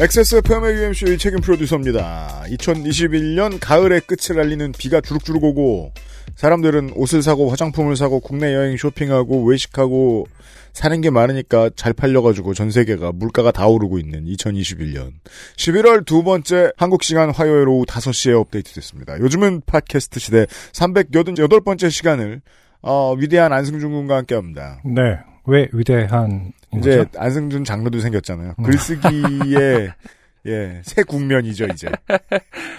XSFM의 UMC의 책임 프로듀서입니다. 2021년 가을의 끝을 알리는 비가 주룩주룩 오고 사람들은 옷을 사고 화장품을 사고 국내 여행 쇼핑하고 외식하고 사는 게 많으니까 잘 팔려가지고 전 세계가 물가가 다 오르고 있는 2021년 11월 두 번째 한국 시간 화요일 오후 5시에 업데이트됐습니다. 요즘은 팟캐스트 시대 388번째 시간을 어, 위대한 안승준 군과 함께합니다. 네. 왜 위대한 이제 거죠? 안승준 장르도 생겼잖아요. 글쓰기의 예, 새 국면이죠, 이제.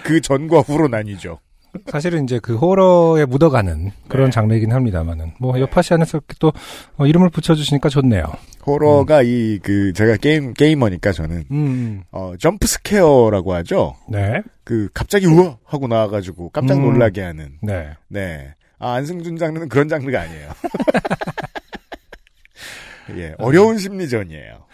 그 전과 후로 나뉘죠. 사실은 이제 그 호러에 묻어가는 그런 네. 장르이긴 합니다만은 뭐 요팟시 안에서 이렇게 또 어, 이름을 붙여주시니까 좋네요. 호러가 이그 제가 게임 게이머니까 저는 음. 어 jump scare라고 하죠. 네. 그 갑자기 우와 하고 나와가지고 깜짝 음. 놀라게 하는. 네. 네. 아 안승준 장르는 그런 장르가 아니에요. 예, 어려운 심리전이에요.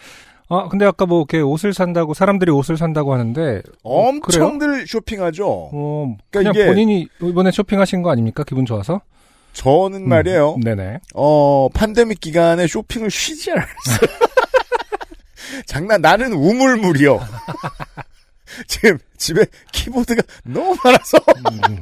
아 근데 아까 뭐 이렇게 옷을 산다고 사람들이 옷을 산다고 하는데 어, 그래요? 엄청들 쇼핑하죠. 어, 그러니까 그냥 본인이 이번에 쇼핑하신 거 아닙니까? 기분 좋아서? 저는 말이에요. 음, 네네. 어, 판데믹 기간에 쇼핑을 쉬지 않았어요. 장난, 나는 우물물이요. 지금 집에 키보드가 너무 많아서 음,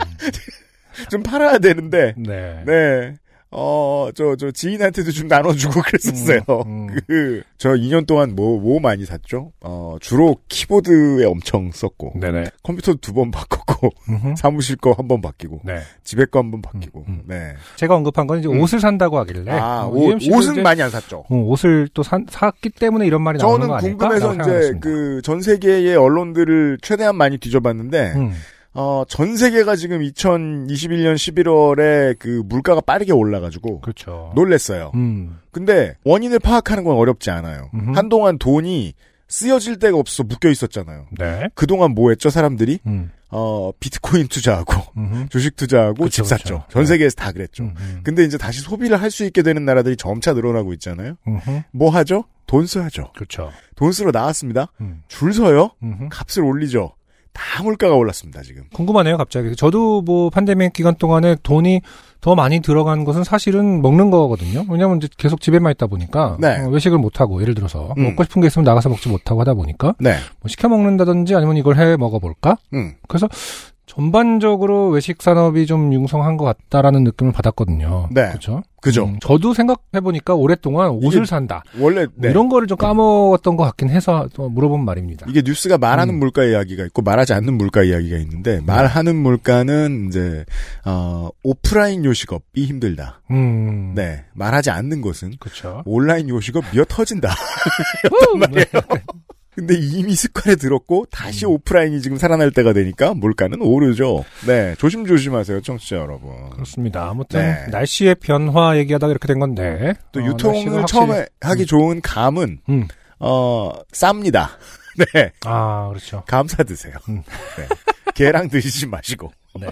좀 팔아야 되는데, 네. 네. 어, 저, 저 지인한테도 좀 나눠주고 그랬었어요. 음, 음. 그, 저 2년 동안 뭐, 뭐 많이 샀죠? 어, 주로 키보드에 엄청 썼고, 네네. 컴퓨터도 두 번 바꿨고, 음흠. 사무실 거 한 번 바뀌고, 네. 집에 거 한 번 바뀌고, 음, 음. 네. 제가 언급한 건 이제 음. 옷을 산다고 하길래. 아, 어, 옷, 옷은 많이 안 샀죠. 어, 옷을 또 산, 샀기 때문에 이런 말이 나오는 저는 거 아닐까? 궁금해서 이제 그 전 세계의 언론들을 최대한 많이 뒤져봤는데 음. 어, 전 세계가 지금 2021년 11월에 그 물가가 빠르게 올라가지고 그렇죠. 놀랬어요. 음. 근데 원인을 파악하는 건 어렵지 않아요. 음흠. 한동안 돈이 쓰여질 데가 없어서 묶여 있었잖아요. 네. 그동안 뭐 했죠 사람들이? 음. 어, 비트코인 투자하고 음흠. 주식 투자하고 그쵸, 집 샀죠. 그쵸. 전 네. 세계에서 다 그랬죠. 음, 음. 근데 이제 다시 소비를 할 수 있게 되는 나라들이 점차 늘어나고 있잖아요. 음흠. 뭐 하죠? 돈 써야죠. 그렇죠. 돈 쓰러 나왔습니다. 음. 줄 서요? 음흠. 값을 올리죠. 다 물가가 올랐습니다, 지금. 궁금하네요, 갑자기. 저도 뭐 팬데믹 기간 동안에 돈이 더 많이 들어간 것은 사실은 먹는 거거든요. 왜냐면 이제 계속 집에만 있다 보니까 네. 어, 외식을 못 하고 예를 들어서 음. 먹고 싶은 게 있으면 나가서 먹지 못하고 하다 보니까 네. 뭐 시켜 먹는다든지 아니면 이걸 해 먹어 볼까? 음. 그래서 전반적으로 외식 산업이 좀 융성한 것 같다라는 느낌을 받았거든요. 네. 그렇죠. 그죠. 음, 저도 생각해 보니까 오랫동안 옷을 산다. 원래, 뭐 네. 이런 거를 좀 까먹었던 것 같긴 해서 또 물어본 말입니다. 이게 뉴스가 말하는 음. 물가 이야기가 있고 말하지 않는 물가 이야기가 있는데 말하는 물가는 이제 어 오프라인 요식업이 힘들다. 음. 네. 말하지 않는 것은 그렇죠. 온라인 요식업 미어 터진다. 네. 근데 이미 습관에 들었고 다시 오프라인이 지금 살아날 때가 되니까 물가는 오르죠. 네. 조심조심하세요, 청취자 여러분. 그렇습니다. 아무튼 네. 날씨의 변화 얘기하다가 이렇게 된 건데 또 어, 유통을 확실히- 처음에 하기 좋은 감은 음. 어 쌉니다. 네. 아 그렇죠. 감 사 드세요. 음. 네. 개랑 드시지 마시고. 네.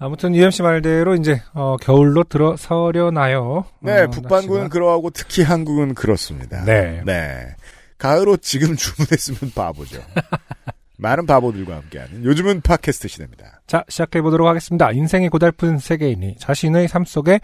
아무튼 UMC 말대로 이제 어, 겨울로 들어서려나요. 네, 어, 북반구는. 그러하고 특히 한국은 그렇습니다. 네. 네. 가을옷 지금 주문했으면 바보죠. 많은 바보들과 함께하는 요즘은 팟캐스트 시대입니다. 자 시작해 보도록 하겠습니다. 인생이 고달픈 세계인이 자신의 삶 속에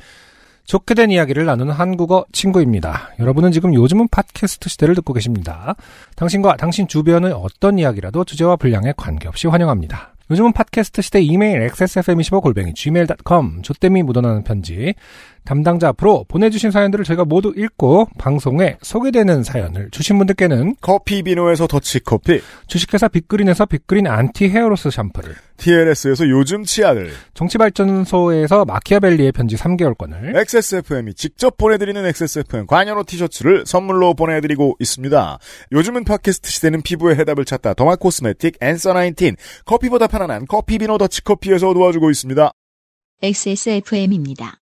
좋게 된 이야기를 나누는 한국어 친구입니다. 여러분은 지금 요즘은 팟캐스트 시대를 듣고 계십니다. 당신과 당신 주변의 어떤 이야기라도 주제와 분량에 관계없이 환영합니다. 요즘은 팟캐스트 시대 이메일 xsfm25골뱅이 gmail.com 조땜이 묻어나는 편지 담당자 앞으로 보내주신 사연들을 저희가 모두 읽고 방송에 소개되는 사연을 주신 분들께는 커피 비노에서 더치커피, 주식회사 빅그린에서 빅그린 anti hair loss 샴푸를 TLS에서 요즘 치약을, 정치발전소에서 마키아벨리의 편지 3개월권을 XSFM이 직접 보내드리는 XSFM 관여로 티셔츠를 선물로 보내드리고 있습니다. 요즘은 팟캐스트 시대는 피부의 해답을 찾다 더마 코스메틱 앤서 19 커피보다 편안한 커피 비노 더치커피에서 도와주고 있습니다. XSFM입니다.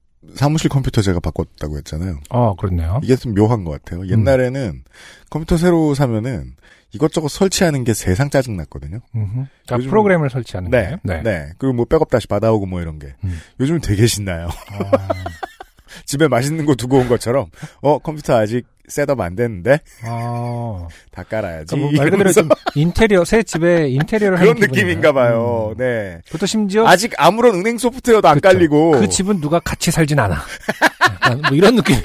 사무실 컴퓨터 제가 바꿨다고 했잖아요. 아, 그렇네요. 이게 좀 묘한 것 같아요. 옛날에는 컴퓨터 새로 사면은 이것저것 설치하는 게 세상 짜증 났거든요. 음흠. 자, 요즘- 프로그램을 설치하는 네, 거예요? 네. 그리고 뭐 백업 다시 받아오고 뭐 이런 게. 음. 요즘 은 되게 신나요. 아, 집에 맛있는 거 두고 온 것처럼, 어, 컴퓨터 아직 setup 안 됐는데? 아. 다 깔아야지. 그러니까 뭐말 그대로 좀 인테리어, 새 집에 인테리어를 그런. 느낌인가 봐요. 음. 네. 그것도 심지어 아직 아무런 은행 소프트웨어도 안 그쵸. 깔리고. 그 집은 누가 같이 살진 않아. 뭐 이런 느낌.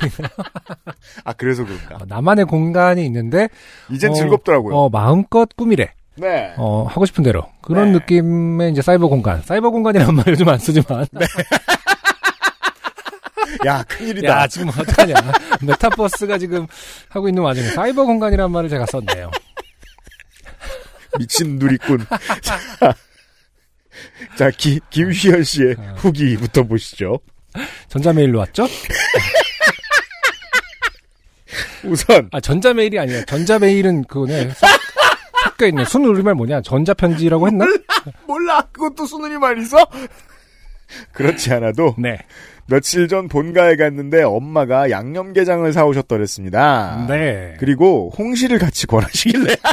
아, 그래서 그런가. 나만의 공간이 있는데 이젠 어, 즐겁더라고요. 어, 마음껏 꾸미래. 네. 어, 하고 싶은 대로. 그런 네. 느낌의 이제 사이버 공간. 사이버 공간이라는 말 요즘 안 쓰지만. 야, 큰일이다. 야, 지금 어떡하냐. 메타버스가 지금 하고 있는 와중에 사이버 공간이라는 말을 제가 썼네요. 미친 누리꾼. 자, 자 기, 김휘연 씨의 어. 후기부터 보시죠. 전자메일로 왔죠? 우선, 아, 전자메일이 아니라 전자메일은 그거네. 섞- 섞여 있네. 순 우리말 뭐냐? 전자편지라고 했나? 몰라. 그것도 수능이 말 있어? 그렇지 않아도, 네. 며칠 전 본가에 갔는데 엄마가 양념게장을 사오셨더랬습니다. 네. 그리고 홍시를 같이 권하시길래.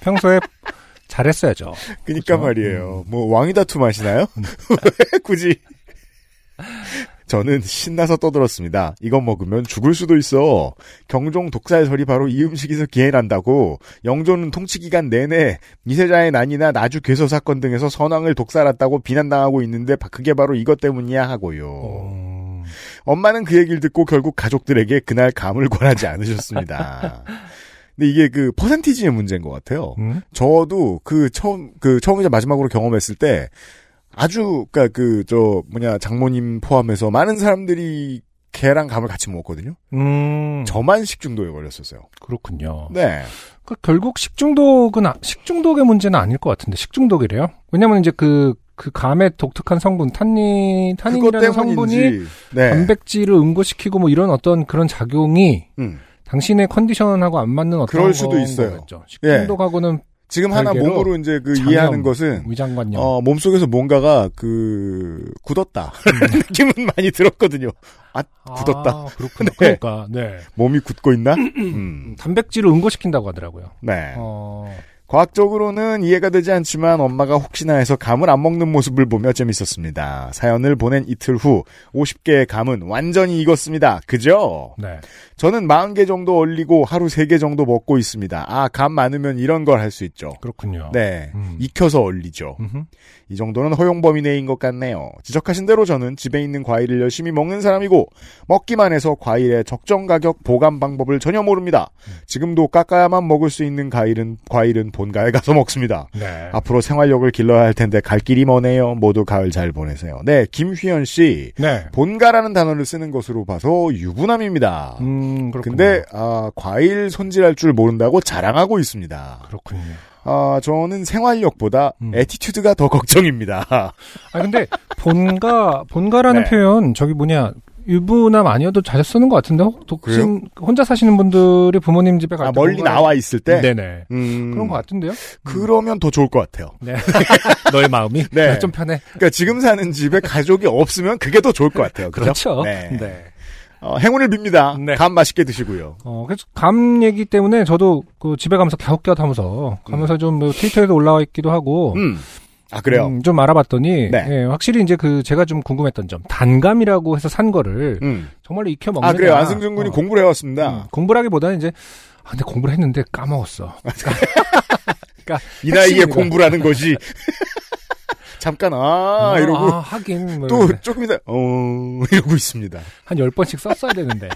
평소에 잘했어야죠. 그니까 그쵸? 말이에요. 뭐 왕이다투 마시나요? 왜 굳이? 저는 신나서 떠들었습니다. 이거 먹으면 죽을 수도 있어. 경종 독살설이 바로 이 음식에서 기해난다고. 영조는 통치기간 내내 미세자의 난이나 나주 괴소 사건 등에서 선왕을 독살했다고 비난당하고 있는데 바- 그게 바로 이것 때문이야 하고요. 음, 엄마는 그 얘기를 듣고 결국 가족들에게 그날 감을 권하지 않으셨습니다. 근데 이게 그 퍼센티지의 문제인 것 같아요. 음? 저도 그 처음 그 처음이자 마지막으로 경험했을 때 아주 그니까 그 저 뭐냐 장모님 포함해서 많은 사람들이 개랑 감을 같이 먹었거든요. 음, 저만 식중독에 걸렸었어요. 그렇군요. 네. 그 결국 식중독은 아- 식중독의 문제는 아닐 것 같은데 식중독이래요. 왜냐면 이제 그그 감의 독특한 성분 탄닌 탄닌이라는 성분이. 네. 단백질을 응고시키고 뭐 이런 어떤 그런 작용이 음. 당신의 컨디션하고 안 맞는 어떤 그럴 수도 건 있어요. 거겠죠. 식중독하고는 지금 하나 몸으로 이제 그 장염, 이해하는 것은 위장관염. 어, 몸속에서 뭔가가 그 굳었다 음. 느낌은 많이 들었거든요. 아 굳었다. 아, 그렇구나. 네. 그러니까 네. 몸이 굳고 있나? 음. 단백질을 응고시킨다고 하더라고요. 네. 어, 과학적으로는 이해가 되지 않지만 엄마가 혹시나 해서 감을 안 먹는 모습을 보며 재밌었습니다. 사연을 보낸 이틀 후 50개의 감은 완전히 익었습니다. 그죠? 네. 저는 40개 정도 얼리고 하루 3개 정도 먹고 있습니다. 아, 감 많으면 이런 걸 할 수 있죠. 그렇군요. 네. 음. 익혀서 얼리죠. 음흠. 이 정도는 허용 범위 내인 것 같네요. 지적하신 대로 저는 집에 있는 과일을 열심히 먹는 사람이고 먹기만 해서 과일의 적정 가격 보관 방법을 전혀 모릅니다. 지금도 깎아야만 먹을 수 있는 과일은 과일은 본가에 가서 먹습니다. 네. 앞으로 생활력을 길러야 할 텐데 갈 길이 머네요. 모두 가을 잘 보내세요. 네, 김휘연 씨. 네. 본가라는 단어를 쓰는 것으로 봐서 유부남입니다. 음, 그렇군요. 근데 아, 과일 손질할 줄 모른다고 자랑하고 있습니다. 그렇군요. 아, 저는 생활력보다 음. attitude가 더 걱정입니다. 아 근데 본가 본가라는 네. 표현 저기 뭐냐 유부남 아니어도 자주 쓰는 것 같은데 혹 독신 혼자 사시는 분들이 부모님 집에 갈 아, 때 멀리 본가에- 나와 있을 때 네네 음, 그런 것 같은데요. 그러면 더 좋을 것 같아요. 네. 너의 마음이 네. 좀 편해. 그러니까 지금 사는 집에 가족이 없으면 그게 더 좋을 것 같아요. 그죠? 그렇죠. 네. 네. 어, 행운을 빕니다. 네. 감 맛있게 드시고요. 어, 그래서 감 얘기 때문에 저도 그 집에 가면서 갸웃갸웃 하면서 가면서 좀뭐 트위터에도 올라와 있기도 하고 음. 아 그래요. 음, 좀 알아봤더니 네. 예, 확실히 이제 그 제가 좀 궁금했던 점 단감이라고 해서 산 거를 음. 정말로 익혀 먹느냐 아 그래요. 안승준 군이 어, 공부를 해왔습니다. 음, 공부라기보다는 이제 아, 근데 공부를 했는데 까먹었어. 그러니까 이 나이에. 공부라는 것이 잠깐 아 어, 이러고 아, 하긴 뭐 또 조금 이따 어 이러고 있습니다. 한 열 번씩 썼어야 되는데.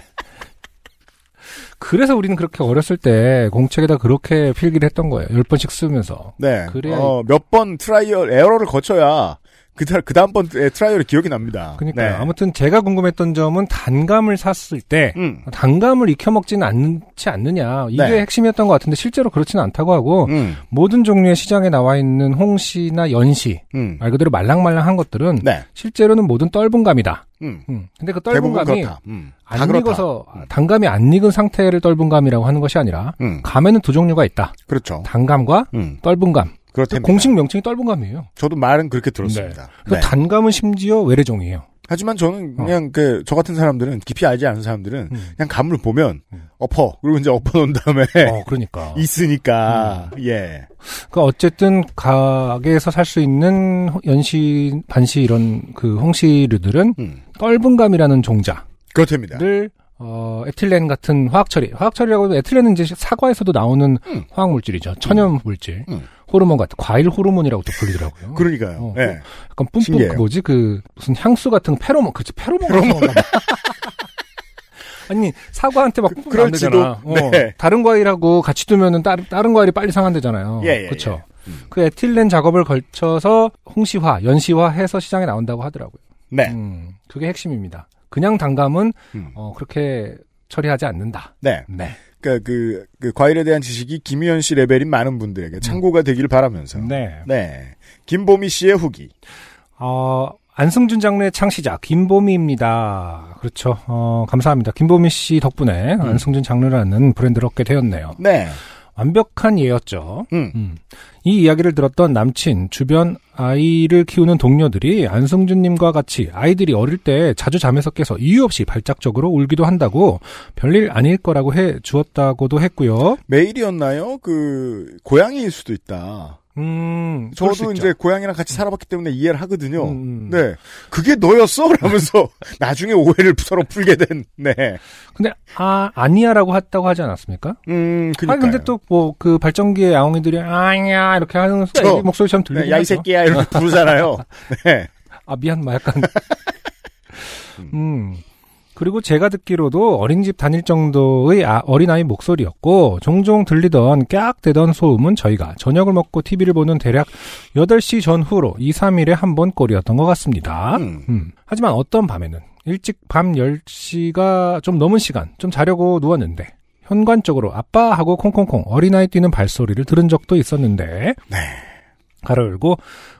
그래서 우리는 그렇게 어렸을 때 공책에다 그렇게 필기를 했던 거예요. 열 번씩 쓰면서. 네. 그래야 어, 몇 번 trial error를 거쳐야 그, 다- 그 다음번에 trial이 기억이 납니다. 그러니까 네. 아무튼 제가 궁금했던 점은 단감을 샀을 때 음. 단감을 익혀 먹지는 않지 않느냐 이게 네. 핵심이었던 것 같은데 실제로 그렇지는 않다고 하고 음. 모든 종류의 시장에 나와 있는 홍시나 연시 음. 말 그대로 말랑말랑한 것들은 네. 실제로는 모든 떫은 감이다. 음. 음. 근데 그 대부분 떫은 감이 그렇다. 음. 다안 그렇다. 익어서 음. 단감이 안 익은 상태를 떫은 감이라고 하는 것이 아니라 음. 감에는 두 종류가 있다. 그렇죠. 단감과 음. 떫은 감. 그렇답니다. 공식 명칭이 떫은 감이에요. 저도 말은 그렇게 들었습니다. 그 네. 단감은 심지어 외래종이에요. 하지만 저는 그냥 그저 같은 사람들은 깊이 알지 않은 사람들은 음. 그냥 감을 보면 음. 엎어 그리고 이제 엎어 놓은 다음에 어, 그러니까. 있으니까 예. 그 어쨌든 가게에서 살 수 있는 연시, 반시 이런 그 홍시류들은 음. 떫은 감이라는 종자를 그렇답니다. 어, 에틸렌 같은 화학 처리, 화학 처리라고 해도 에틸렌은 이제 사과에서도 나오는 음. 화학 물질이죠. 천연 물질, 음. 호르몬 같은 과일 호르몬이라고 또 불리더라고요. 그러니까요. 어. 예. 약간 뿜뿜 신기해요. 그 뭐지 그 무슨 향수 같은 페로몬 그치 페로몬 같은 봐. 아니 사과한테 막 뿜뿜 그럴지도. 나오잖아. 어, 네. 다른 과일하고 같이 두면은 다른 다른 과일이 빨리 상한대잖아요. 예, 예, 그렇죠. 예. 음. 그 에틸렌 작업을 걸쳐서 홍시화, 연시화해서 시장에 나온다고 하더라고요. 네. 음, 그게 핵심입니다. 그냥 단감은 음. 어, 그렇게 처리하지 않는다. 네. 네. 그러니까 그, 그 과일에 대한 지식이 김희연 씨 레벨인 많은 분들에게 참고가 되기를 바라면서. 네. 네. 김보미 씨의 후기. 어, 안승준 장르의 창시자 김보미입니다. 그렇죠. 어, 감사합니다. 김보미 씨 덕분에 안승준 장르라는 브랜드를 얻게 되었네요. 네. 완벽한 예였죠. 음. 음. 이 이야기를 들었던 남친, 주변 아이를 키우는 동료들이 안승준님과 같이 아이들이 어릴 때 자주 잠에서 깨서 이유 없이 발작적으로 울기도 한다고 별일 아닐 거라고 해 주었다고도 했고요. 메일이었나요? 그, 고양이일 수도 있다. 음, 저도. 이제 고양이랑 같이 살아봤기 때문에 이해를 하거든요. 음, 음. 네. 그게 너였어? 라면서 나중에 오해를 서로 풀게 된, 네. 근데 아 아니야라고 했다고 하지 않았습니까? 음, 그니까. 아 근데 또 뭐 그 발전기의 야옹이들이 아니야 이렇게 하는 저- 목소리처럼 들리긴 네, 야, 이. 새끼야. 이렇게 부르잖아요. 네. 아 미안 막 약간 음 그리고 제가 듣기로도 어린이집 다닐 정도의 아, 어린아이 목소리였고 종종 들리던 깨악대던 소음은 저희가 저녁을 먹고 TV를 보는 대략 8시 전후로 2, 3일에 한 번 꼴이었던 것 같습니다. 음. 음. 하지만 어떤 밤에는 일찍 밤 10시가 좀 넘은 시간 좀 자려고 누웠는데 현관적으로 아빠 하고 콩콩콩 어린아이 뛰는 발소리를 들은 적도 있었는데 네. 가로 열고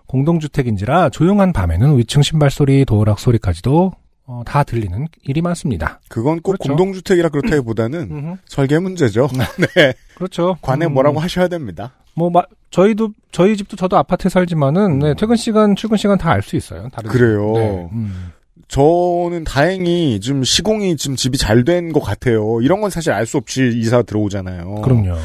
공동주택인지라 조용한 밤에는 위층 신발 소리, 도어락 소리까지도 어, 다 들리는 일이 많습니다. 그건 꼭 그렇죠. 공동주택이라 그렇다기보다는. 설계 문제죠. 네. 그렇죠. 관에 음, 뭐라고 하셔야 됩니다. 뭐 마- 저희도 저희 집도 저도 아파트에 살지만은 네, 퇴근 시간, 출근 시간 다 알 수 있어요. 다른 그래요. 네, 음. 저는 다행히 지금 시공이 지금 집이 잘 된 것 같아요. 이런 건 사실 알 수 없이 이사 들어오잖아요. 그럼요.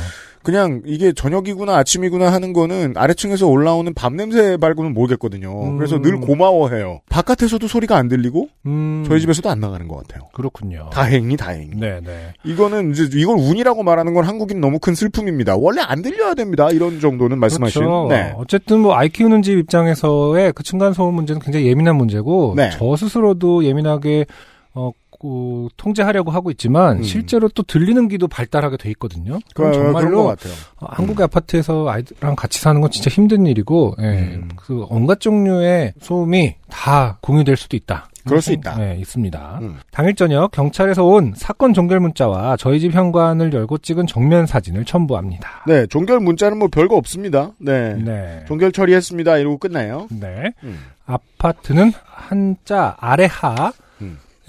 그냥 이게 저녁이구나 아침이구나 하는 거는 아래층에서 올라오는 밤 냄새 말고는 모르겠거든요. 음. 그래서 늘 고마워해요. 바깥에서도 소리가 안 들리고 음, 저희 집에서도 안 나가는 것 같아요. 그렇군요. 다행히 다행히. 네, 네. 이거는 이제 이걸 운이라고 말하는 건 한국인 너무 큰 슬픔입니다. 원래 안 들려야 됩니다. 이런 정도는 말씀하신. 그렇죠. 네. 어쨌든 뭐 아이 키우는 집 입장에서의 그 층간 소음 문제는 굉장히 예민한 문제고 네. 저 스스로도 예민하게 어, 그, 통제하려고 하고 있지만 음. 실제로 또 들리는 귀도 발달하게 돼 있거든요. 그, 그럼 정말로 같아요. 어, 한국의 아파트에서 아이들랑 같이 사는 건 진짜 힘든 일이고 예, 음. 그 온갖 종류의 소음이 다 공유될 수도 있다. 그럴 수 있다. 네, 있습니다. 음. 당일 저녁 경찰에서 온 사건 종결 문자와 저희 집 현관을 열고 찍은 정면 사진을 첨부합니다. 네, 종결 문자는 뭐 별거 없습니다. 네. 네. 종결 처리했습니다. 이러고 끝나요. 네. 음. 아파트는 한자 아래하에 음.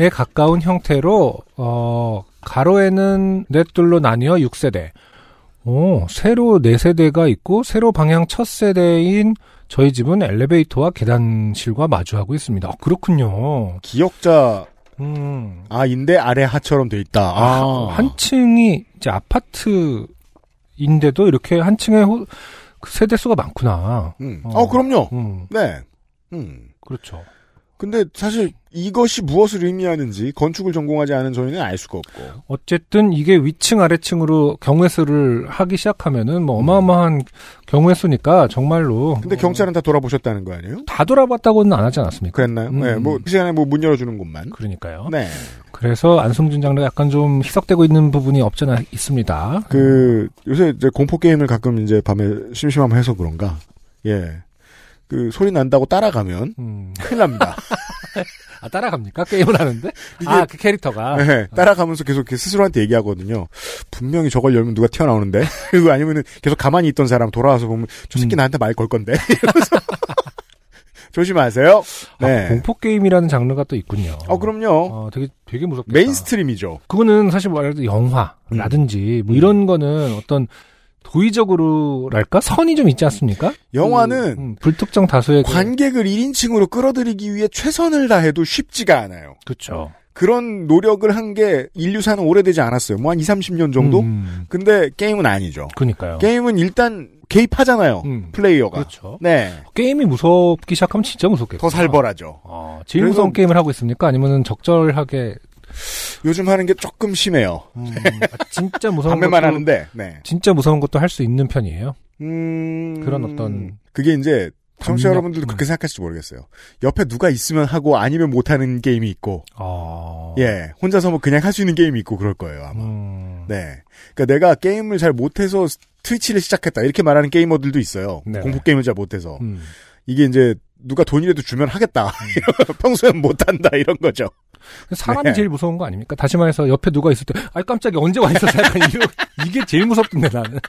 가까운 형태로 어 가로에는 넷둘로 나뉘어 6세대. 오, 세로 4세대가 있고 세로 방향 첫 세대인 저희 집은 엘리베이터와 계단실과 마주하고 있습니다. 아, 그렇군요. 기억자 음. 아인데 아래 하처럼 돼 있다. 아, 아, 한 층이 이제 아파트인데도 이렇게 한 층에 호- 그 세대 수가 많구나. 음. 어. 어, 그럼요. 음, 네. 음. 그렇죠. 근데 사실 이것이 무엇을 의미하는지 건축을 전공하지 않은 저희는 알 수가 없고. 어쨌든 이게 위층 아래층으로 경우의 수를 하기 시작하면은 뭐 어마어마한 경우의 수니까 정말로 근데 경찰은 다 돌아보셨다는 거 아니에요? 다 돌아봤다고는 안 하지 않았습니까? 그랬나요? 음. 네, 뭐, 그 시간에 뭐 문 열어주는 곳만. 그러니까요. 네. 그래서 안승준 장르가 약간 좀 희석되고 있는 부분이 없잖아 있습니다. 그, 요새 이제 공포 게임을 가끔 이제 밤에 심심하면 해서 그런가. 예. 그 소리 난다고 따라가면 음. 큰일 납니다. 아, 따라갑니까? 게임을 하는데? 아, 그 캐릭터가. 네, 따라가면서 계속 스스로한테 얘기하거든요. 분명히 저걸 열면 누가 튀어나오는데? 그리고 아니면은 계속 가만히 있던 사람 돌아와서 보면 저 새끼 음. 나한테 말 걸 건데? 이러면서 조심하세요. 네. 아, 공포 게임이라는 장르가 또 있군요. 어, 그럼요. 어, 되게 되게 무섭겠다. mainstream이죠. 그거는 사실 말해도 영화라든지 뭐 이런 거는 어떤 도의적으로랄까 선이 좀 있지 않습니까? 영화는 그, 음, 불특정 다수의 그- 관객을 1인칭으로 끌어들이기 위해 최선을 다해도 쉽지가 않아요. 그렇죠. 그런 노력을 한 게 인류사는 오래되지 않았어요. 뭐 한 2, 30년 정도? 음, 근데 게임은 아니죠. 그러니까요. 게임은 일단 개입하잖아요. 음, 플레이어가. 그렇죠. 네. 게임이 무섭기 시작하면 진짜 무섭겠고. 더 살벌하죠. 어, 제일 무서운 게임을 하고 있습니까? 아니면은 적절하게 요즘 하는 게 조금 심해요. 음, 아, 진짜 무서운 것도 하는데. 네. 진짜 무서운 것도 할 수 있는 편이에요. 음. 그런 어떤- 그게 이제 청취자 여러분들도 음. 그렇게 생각하실지 모르겠어요. 옆에 누가 있으면 하고 아니면 못하는 게임이 있고, 어. 예, 혼자서 뭐 그냥 할 수 있는 게임이 있고 그럴 거예요, 아마. 음, 네. 그러니까 내가 게임을 잘 못해서 트위치를 시작했다 이렇게 말하는 게이머들도 있어요. 네네. 공포 게임을 잘 못해서 음. 이게 이제 누가 돈이라도 주면 하겠다. 평소엔 못한다 이런 거죠. 사람이 네. 제일 무서운 거 아닙니까? 다시 말해서 옆에 누가 있을 때, 아 깜짝이야 언제 와 있었어? 약간 이러, 이게 제일 무섭던데 나는.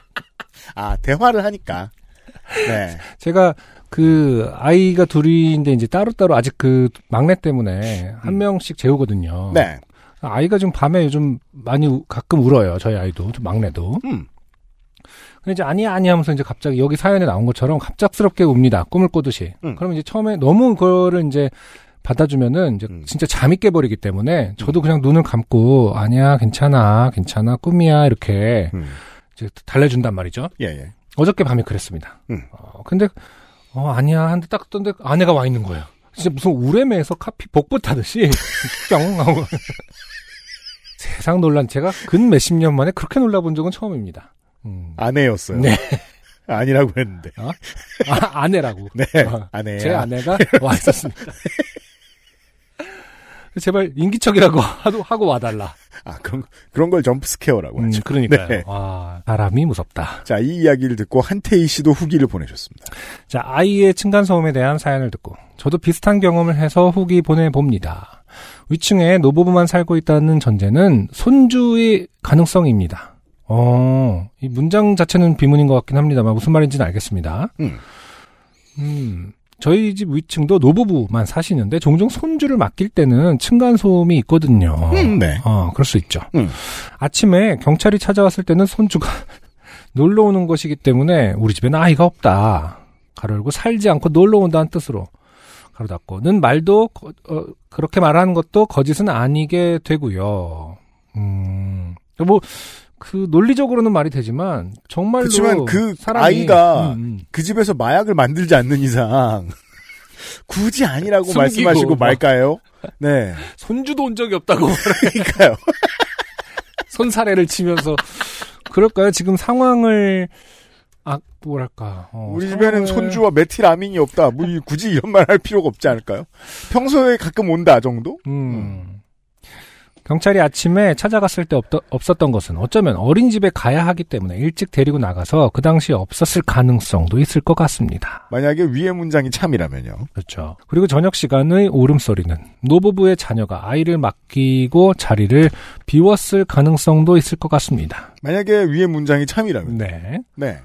아 대화를 하니까. 네. 제가 그 아이가 둘인데 이제 따로따로 아직 그 막내 때문에 한 음. 명씩 재우거든요. 네. 아이가 좀 밤에 요즘 많이 우- 가끔 울어요. 저희 아이도 좀 막내도. 음. 근데 이제 아니 아니 하면서 이제 갑자기 여기 사연에 나온 것처럼 갑작스럽게 웁니다. 꿈을 꾸듯이. 음. 그러면 이제 처음에 너무 그거를 이제 받아주면은 이제 음. 진짜 잠이 깨버리기 때문에 저도 그냥 눈을 감고 아니야 괜찮아 괜찮아 꿈이야 이렇게 음. 이제 달래준단 말이죠. 예, 예. 어저께 밤에 그랬습니다. 음. 어, 근데 어 아니야 한데 딱 떴는데 아내가 와 있는 거예요. 진짜 무슨 우레메에서 카피 복부 타듯이 뿅 하고 세상 놀란 제가 근 몇십 년 만에 그렇게 놀라본 적은 처음입니다. 음. 아내였어요. 네. 아니라고 했는데. 아, 아내라고. 네. 어, 아내야. 제 아내가 와 있었습니다. 제발 인기척이라고 하도 하고 와달라. 아, 그런, 그런 걸 jump scare라고 음, 하죠. 그러니까요. 네. 와, 사람이 무섭다. 자, 이 이야기를 듣고 한태희 씨도 후기를 보내셨습니다. 자, 아이의 층간 소음에 대한 사연을 듣고 저도 비슷한 경험을 해서 후기 보내 봅니다. 위층에 노부부만 살고 있다는 전제는 손주의 가능성입니다. 어, 이 문장 자체는 비문인 것 같긴 합니다만 무슨 말인지는 알겠습니다. 음. 음, 저희 집 위층도 노부부만 사시는데 종종 손주를 맡길 때는 층간소음이 있거든요. 음, 네. 어, 그럴 수 있죠. 음. 아침에 경찰이 찾아왔을 때는 손주가 놀러 오는 것이기 때문에 우리 집에는 아이가 없다. 가로 열고 살지 않고 놀러 온다는 뜻으로 가로 닫고는 말도 거- 어, 그렇게 말하는 것도 거짓은 아니게 되고요. 음, 뭐, 그 논리적으로는 말이 되지만 정말로 그치만 그 사람이, 아이가 음, 음. 그 집에서 마약을 만들지 않는 이상 굳이 아니라고 숨기고 말씀하시고 막. 말까요? 네. 손주도 온 적이 없다고 그러니까요. 손사래를 치면서 그럴까요? 지금 상황을 아 뭐랄까 어, 우리 집에는 상황을- 손주와 메틸아민이 없다. 뭐 이- 굳이 이런 말 할 필요가 없지 않을까요? 평소에 가끔 온다 정도? 음. 경찰이 아침에 찾아갔을 때 없, 없었던 것은 어쩌면 어린이집에 가야 하기 때문에 일찍 데리고 나가서 그 당시에 없었을 가능성도 있을 것 같습니다. 만약에 위의 문장이 참이라면요. 그렇죠. 그리고 저녁 시간의 울음소리는 노부부의 자녀가 아이를 맡기고 자리를 비웠을 가능성도 있을 것 같습니다. 만약에 위의 문장이 참이라면. 네. 네.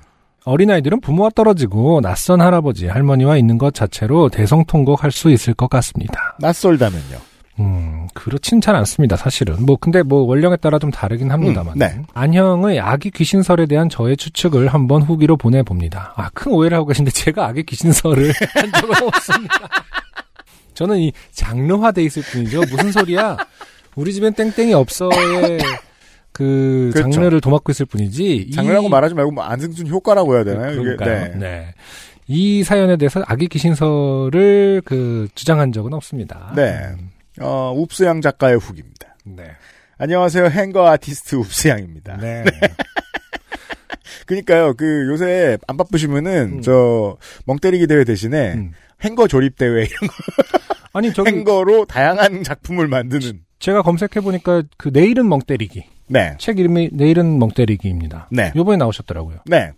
어린아이들은 부모와 떨어지고 낯선 할아버지, 할머니와 있는 것 자체로 대성통곡할 수 있을 것 같습니다. 낯설다면요. 음, 그렇진 잘 않습니다, 사실은. 뭐, 근데 뭐, 원령에 따라 좀 다르긴 합니다만. 음, 네. 안형의 아기 귀신설에 대한 저의 추측을 한번 후기로 보내봅니다. 아, 큰 오해를 하고 계신데, 제가 아기 귀신설을 한 적은 없습니다. 저는 이 장르화돼 있을 뿐이죠. 무슨 소리야? 우리 집엔 땡땡이 없어의 그 그렇죠. 장르를 도맡고 있을 뿐이지. 장르라고 이- 말하지 말고 뭐 안승준 효과라고 해야 되나요? 그러니까요. 네. 네. 이 사연에 대해서 아기 귀신설을 그 주장한 적은 없습니다. 네. 어, 웁스양 작가의 후기입니다. 네. 안녕하세요. 행거 아티스트 웁스양입니다. 네. 그니까요, 그, 요새 안 바쁘시면은, 음. 저, 멍 때리기 대회 대신에, 음. 행거 조립 대회, 이런 아니 저기 행거로 다양한 작품을 만드는. 제가 검색해 보니까 그 내일은 멍 때리기 네. 책 이름이 내일은 멍 때리기입니다. 네. 요번에 나오셨더라고요. 네.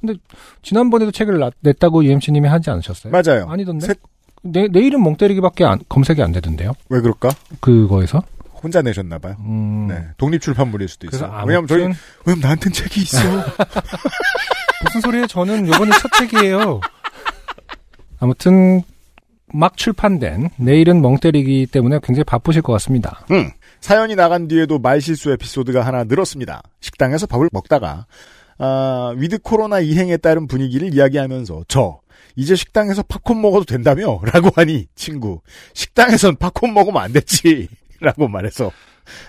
지난번에도 책을 나- 냈다고 UMC님이 하지 않으셨어요? 맞아요. 아니던데? 새- 내, 내일은 멍 때리기밖에 안- 검색이 안 되던데요? 왜 그럴까? 그거에서? 혼자 내셨나봐요. 음, 네. 독립출판물일 수도 있어요. 아무튼 왜냐면 저희, 왜냐면 나한텐 책이 있어. 무슨 소리예요? 저는 요번에 첫 책이에요. 아무튼 막 출판된 내일은 멍 때리기 때문에 굉장히 바쁘실 것 같습니다. 음. 사연이 나간 뒤에도 말실수 에피소드가 하나 늘었습니다. 식당에서 밥을 먹다가 아, 위드 코로나 이행에 따른 분위기를 이야기하면서 저 이제 식당에서 팝콘 먹어도 된다며? 라고 하니 친구 식당에선 팝콘 먹으면 안 됐지 라고 말해서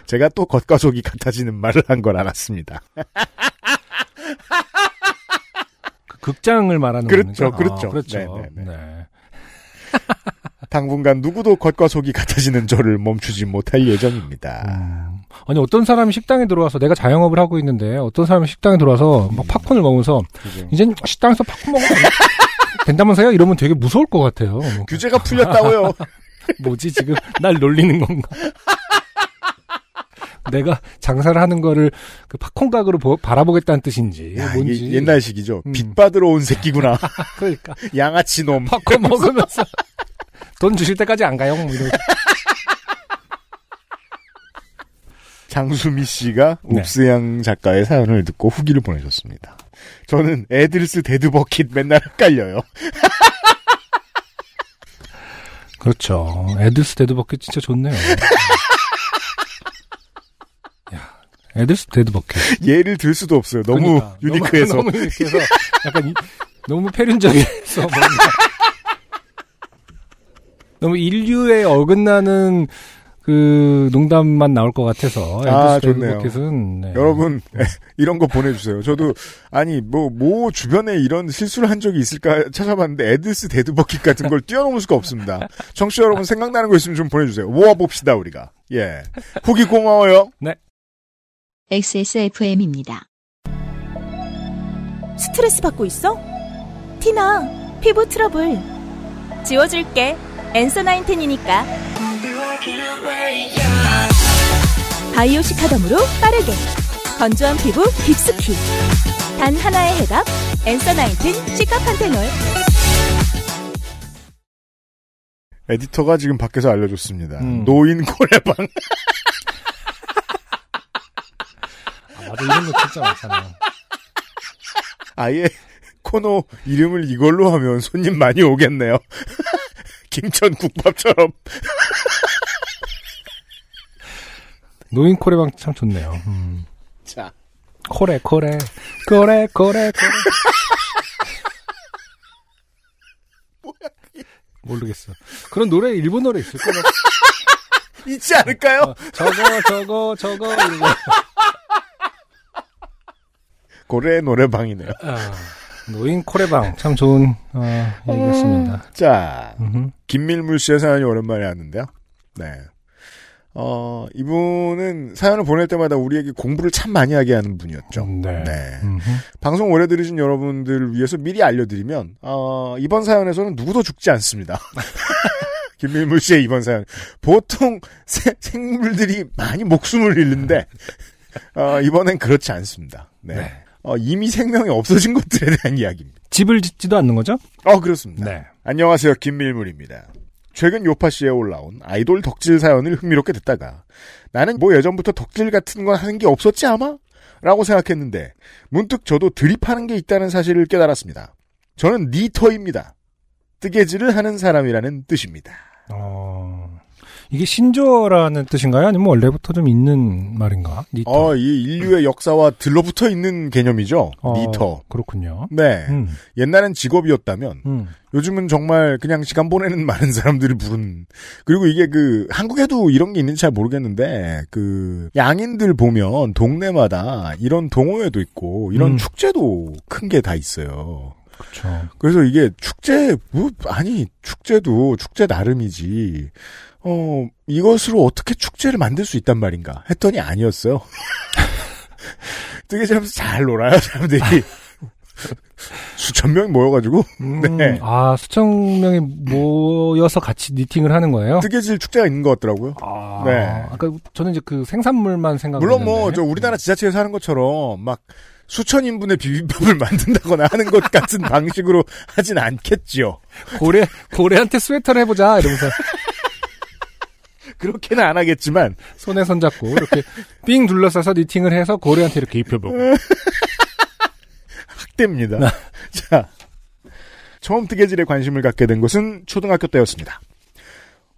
제가 또 겉과 속이 같아지는 말을 한 걸 알았습니다. 그 극장을 말하는 그렇죠, 겁니까? 그렇죠. 아, 그렇죠. 네, 네, 네. 네. 당분간 누구도 겉과 속이 같아지는 저를 멈추지 못할 예정입니다. 음. 아니 어떤 사람이 식당에 들어와서 내가 자영업을 하고 있는데 어떤 사람이 식당에 들어와서 막 팝콘을 먹으면서 그죠? 이젠 식당에서 팝콘 먹으면 안- 된다면서요? 이러면 되게 무서울 것 같아요. 뭐, 규제가 풀렸다고요. 뭐지 지금 날 놀리는 건가? 내가 장사를 하는 거를 그 팝콘 가게로 보- 바라보겠다는 뜻인지 야, 뭔지 옛날식이죠. 음. 빚 받으러 온 새끼구나. 그러니까 양아치 놈. 팝콘 먹으면서 돈 주실 때까지 안 가요. 뭐 이러고. 장수미 씨가 네. 옵스양 작가의 사연을 듣고 후기를 보내셨습니다. 저는 애들스 데드버킷 맨날 헷갈려요. 그렇죠. 에드스 데드버킷 진짜 좋네요. 야, 에드스 dead bucket. 예를 들 수도 없어요. 너무 그러니까. unique해서. 너무, 너무 unique해서 약간 이- 너무 패륜적이어서 뭔가 너무 인류에 어긋나는 그 농담만 나올 것 같아서 아, 에드스 좋네요. 네. 여러분 이런 거 보내주세요. 저도 아니 뭐뭐 주변에 이런 실수를 한 적이 있을까 찾아봤는데 애들스 dead bucket 같은 걸 뛰어넘을 수가 없습니다. 청취자 여러분 생각나는 거 있으면 좀 보내주세요. 모아봅시다 우리가. 예. 후기 고마워요. XSFM입니다. 스트레스 받고 있어? 티나, 피부 트러블. 지워줄게. 엔서 나인텐이니까. 바이오 시카덤으로 빠르게. 건조한 피부 깊숙이. 단 하나의 해답. 엔서 나인텐 시카판테놀. 에디터가 지금 밖에서 알려줬습니다. 음. 노인 고래방. 아, 맞아 이런 거 진짜 많잖아요. 아예 코너 이름을 이걸로 하면 손님 많이 오겠네요. 김천 국밥처럼. 노인 코레방 참 좋네요. 음. 자. 코레 코레 코레 코레 코레 모르겠어. 그런 노래 일본 노래 있을 거야. 있지 않을까요? 어, 저거 저거 저거. 고래 노래방이네요. 아, 노인 코레방 참 좋은 어, 얘기였습니다. 자, 음흠. 김밀물 씨의 사연이 오랜만에 왔는데요. 네. 어, 이분은 사연을 보낼 때마다 우리에게 공부를 참 많이 하게 하는 분이었죠. 네. 네. 음흠. 방송 오래 들으신 여러분들을 위해서 미리 알려드리면, 어, 이번 사연에서는 누구도 죽지 않습니다. 김밀물 씨의 이번 사연. 보통 새- 생물들이 많이 목숨을 잃는데, 어, 이번엔 그렇지 않습니다. 네. 네. 어, 이미 생명이 없어진 것들에 대한 이야기입니다. 집을 짓지도 않는 거죠? 어, 그렇습니다. 네. 안녕하세요. 김밀물입니다. 최근 요파씨에 올라온 아이돌 덕질 사연을 흥미롭게 듣다가 나는 뭐 예전부터 덕질 같은 건 하는 게 없었지 아마? 라고 생각했는데 문득 저도 드립하는 게 있다는 사실을 깨달았습니다. 저는 니터입니다. 뜨개질을 하는 사람이라는 뜻입니다. 어, 이게 신조어라는 뜻인가요? 아니면 원래부터 좀 있는 말인가? 니터. 어, 이 인류의 역사와 들러붙어 있는 개념이죠. 어, 니터. 그렇군요. 네. 음, 옛날엔 직업이었다면 음. 요즘은 정말 그냥 시간 보내는 많은 사람들이 부른 그리고 이게 그 한국에도 이런 게 있는지 잘 모르겠는데 그 양인들 보면 동네마다 이런 동호회도 있고 이런 음. 축제도 큰 게 다 있어요. 그렇죠. 그래서 이게 축제 뭐 아니 축제도 축제 나름이지. 어 이것으로 어떻게 축제를 만들 수 있단 말인가 했더니 아니었어요. 뜨개질하면서 잘 놀아요 사람들이. 수천 명이 모여가지고 음, 네. 아 수천 명이 모여서 같이 니팅을 하는 거예요? 뜨개질 축제가 있는 것 같더라고요. 아, 네. 아까 저는 이제 그 생산물만 생각했는데 물론 뭐 저 우리나라 지자체에서 하는 것처럼 막 수천 인분의 비빔밥을 만든다거나 하는 것 같은 방식으로 하진 않겠지요. 고래 고래한테 스웨터를 해보자 이러면서 그렇게는 안 하겠지만 손에 손 잡고 이렇게 삥 둘러싸서 니팅을 해서 고래한테 이렇게 입혀보고 학대입니다. 자, 처음 뜨개질에 관심을 갖게 된 것은 초등학교 때였습니다.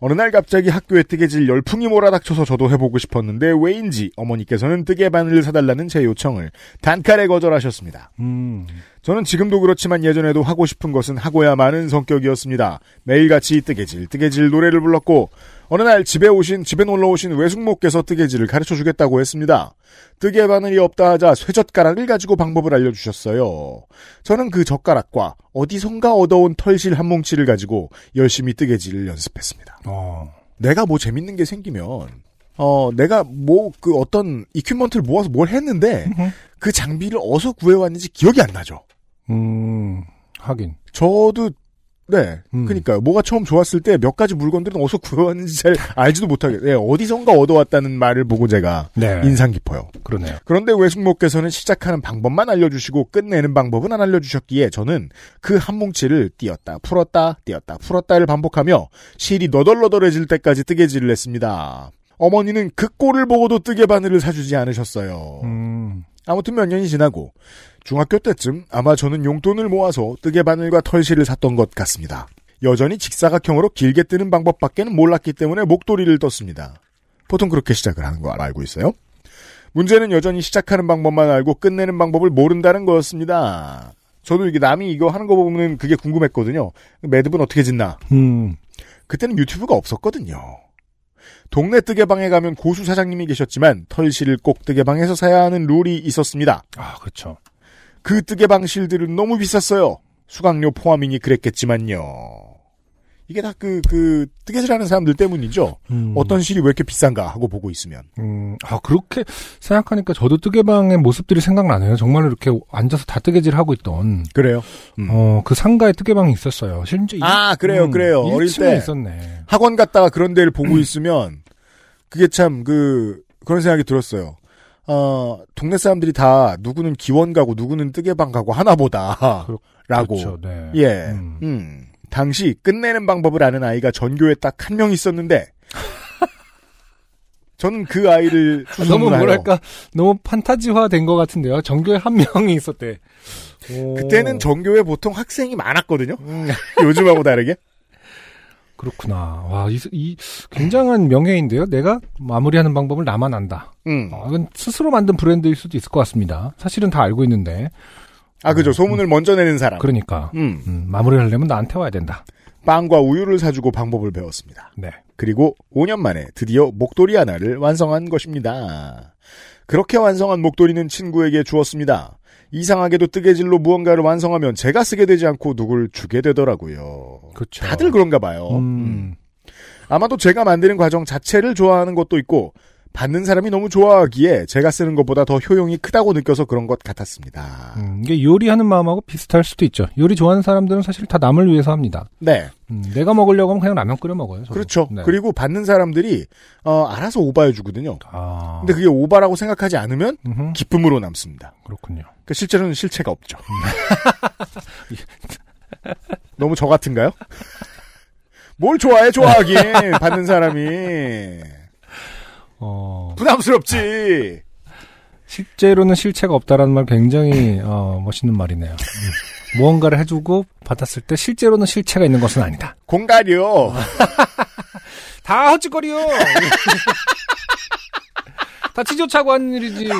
어느 날 갑자기 학교에 뜨개질 열풍이 몰아닥쳐서 저도 해보고 싶었는데 왜인지 어머니께서는 뜨개 바늘을 사달라는 제 요청을 단칼에 거절하셨습니다. 음, 저는 지금도 그렇지만 예전에도 하고 싶은 것은 하고야 마는 성격이었습니다. 매일같이 뜨개질, 뜨개질 노래를 불렀고 어느 날 집에 오신 집에 놀러 오신 외숙모께서 뜨개질을 가르쳐 주겠다고 했습니다. 뜨개 바늘이 없다 하자 쇠젓가락을 가지고 방법을 알려 주셨어요. 저는 그 젓가락과 어디선가 얻어온 털실 한 뭉치를 가지고 열심히 뜨개질을 연습했습니다. 어, 내가 뭐 재밌는 게 생기면 어 내가 뭐 그 어떤 이퀴먼트를 모아서 뭘 했는데 그 장비를 어디서 구해왔는지 기억이 안 나죠. 음, 하긴 저도 네, 음. 그러니까요. 뭐가 처음 좋았을 때 몇 가지 물건들은 어디서 구해왔는지 잘 알지도 못하게. 네, 어디선가 얻어왔다는 말을 보고 제가 네, 인상 깊어요. 그러네요. 그런데 외숙모께서는 시작하는 방법만 알려주시고 끝내는 방법은 안 알려주셨기에 저는 그 한 뭉치를 띄었다 풀었다 띄었다 풀었다를 반복하며 실이 너덜너덜해질 때까지 뜨개질을 했습니다. 어머니는 그 꼴을 보고도 뜨개 바늘을 사주지 않으셨어요. 음, 아무튼 몇 년이 지나고 중학교 때쯤 아마 저는 용돈을 모아서 뜨개 바늘과 털실을 샀던 것 같습니다. 여전히 직사각형으로 길게 뜨는 방법밖에는 몰랐기 때문에 목도리를 떴습니다. 보통 그렇게 시작을 하는 거 알고 있어요. 문제는 여전히 시작하는 방법만 알고 끝내는 방법을 모른다는 거였습니다. 저도 이게 남이 이거 하는 거 보면 그게 궁금했거든요. 매듭은 어떻게 짓나? 음, 그때는 유튜브가 없었거든요. 동네 뜨개방에 가면 고수 사장님이 계셨지만 털실을 꼭 뜨개방에서 사야 하는 룰이 있었습니다. 아 그렇죠. 그 뜨개 방 실들은 너무 비쌌어요. 수강료 포함이니 그랬겠지만요. 이게 다 그, 그, 뜨개질 하는 사람들 때문이죠. 음, 어떤 실이 왜 이렇게 비싼가 하고 보고 있으면. 음, 아 그렇게 생각하니까 저도 뜨개방의 모습들이 생각나네요. 정말로 이렇게 앉아서 다 뜨개질 하고 있던 그래요? 음. 어 그 상가에 뜨개방이 있었어요. 심지어 이- 아, 그래요, 그래요. 어릴 1층에 때. 있었네. 학원 갔다가 그런 데를 보고 있으면, 그게 참, 그, 그런 생각이 들었어요. 어, 동네 사람들이 다 누구는 기원 가고 누구는 뜨개방 가고 하나보다. 그렇- 라고. 그렇죠. 네. 예. 음. 음. 당시 끝내는 방법을 아는 아이가 전교에 딱 한 명 있었는데, 저는 그 아이를 아, 너무 뭐랄까 너무 판타지화 된 것 같은데요. 전교에 한 명이 있었대. 오. 그때는 전교에 보통 학생이 많았거든요. 요즘하고 다르게. 그렇구나. 와, 이, 이 굉장한 명예인데요. 내가 마무리하는 방법을 나만 안다. 음. 어, 이건 스스로 만든 브랜드일 수도 있을 것 같습니다. 사실은 다 알고 있는데. 아, 그죠. 소문을 먼저 내는 사람. 그러니까 음. 음, 마무리를 하려면 나한테 와야 된다. 빵과 우유를 사주고 방법을 배웠습니다. 네. 그리고 5년 만에 드디어 목도리 하나를 완성한 것입니다. 그렇게 완성한 목도리는 친구에게 주었습니다. 이상하게도 뜨개질로 무언가를 완성하면 제가 쓰게 되지 않고 누굴 주게 되더라고요. 그렇죠. 다들 그런가 봐요. 음. 음. 아마도 제가 만드는 과정 자체를 좋아하는 것도 있고 받는 사람이 너무 좋아하기에 제가 쓰는 것보다 더 효용이 크다고 느껴서 그런 것 같았습니다. 음, 이게 요리하는 마음하고 비슷할 수도 있죠. 요리 좋아하는 사람들은 사실 다 남을 위해서 합니다. 네, 음, 내가 먹으려고 하면 그냥 라면 끓여 먹어요. 저도. 그렇죠. 네. 그리고 받는 사람들이 어, 알아서 오바해 주거든요. 아, 근데 그게 오바라고 생각하지 않으면 음흠, 기쁨으로 남습니다. 그렇군요. 그 실제로는 실체가 없죠. 너무 저 같은가요? 뭘 좋아해 좋아하긴 받는 사람이 어, 부담스럽지. 실제로는 실체가 없다라는 말 굉장히 어, 멋있는 말이네요. 음. 무언가를 해주고 받았을 때 실제로는 실체가 있는 것은 아니다. 공갈이요. 다 헛짓거리요. 다 지조차고 하는 일이지.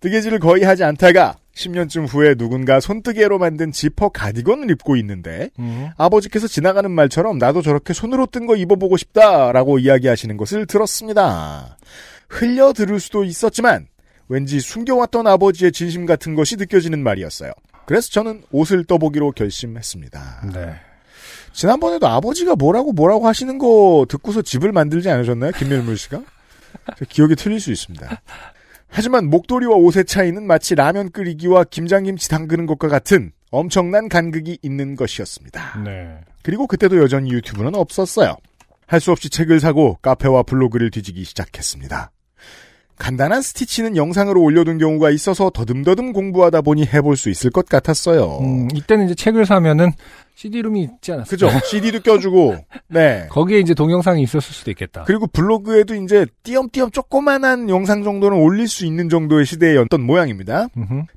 뜨개질을 거의 하지 않다가 10년쯤 후에 누군가 손뜨개로 만든 지퍼 가디건을 입고 있는데 음. 아버지께서 지나가는 말처럼 나도 저렇게 손으로 뜬 거 입어보고 싶다라고 이야기하시는 것을 들었습니다. 흘려 들을 수도 있었지만 왠지 숨겨왔던 아버지의 진심 같은 것이 느껴지는 말이었어요. 그래서 저는 옷을 떠보기로 결심했습니다. 네. 지난번에도 아버지가 뭐라고 뭐라고 하시는 거 듣고서 집을 만들지 않으셨나요? 김밀물 씨가? 저 기억이 틀릴 수 있습니다. 하지만 목도리와 옷의 차이는 마치 라면 끓이기와 김장김치 담그는 것과 같은 엄청난 간극이 있는 것이었습니다. 네. 그리고 그때도 여전히 유튜브는 없었어요. 할 수 없이 책을 사고 카페와 블로그를 뒤지기 시작했습니다. 간단한 스티치는 영상으로 올려둔 경우가 있어서 더듬더듬 공부하다 보니 해볼 수 있을 것 같았어요. 음, 이때는 이제 책을 사면은 CD룸이 있지 않았어요? 그죠? CD도 껴주고, 네. 거기에 이제 동영상이 있었을 수도 있겠다. 그리고 블로그에도 이제 띄엄띄엄 조그만한 영상 정도는 올릴 수 있는 정도의 시대였던 모양입니다.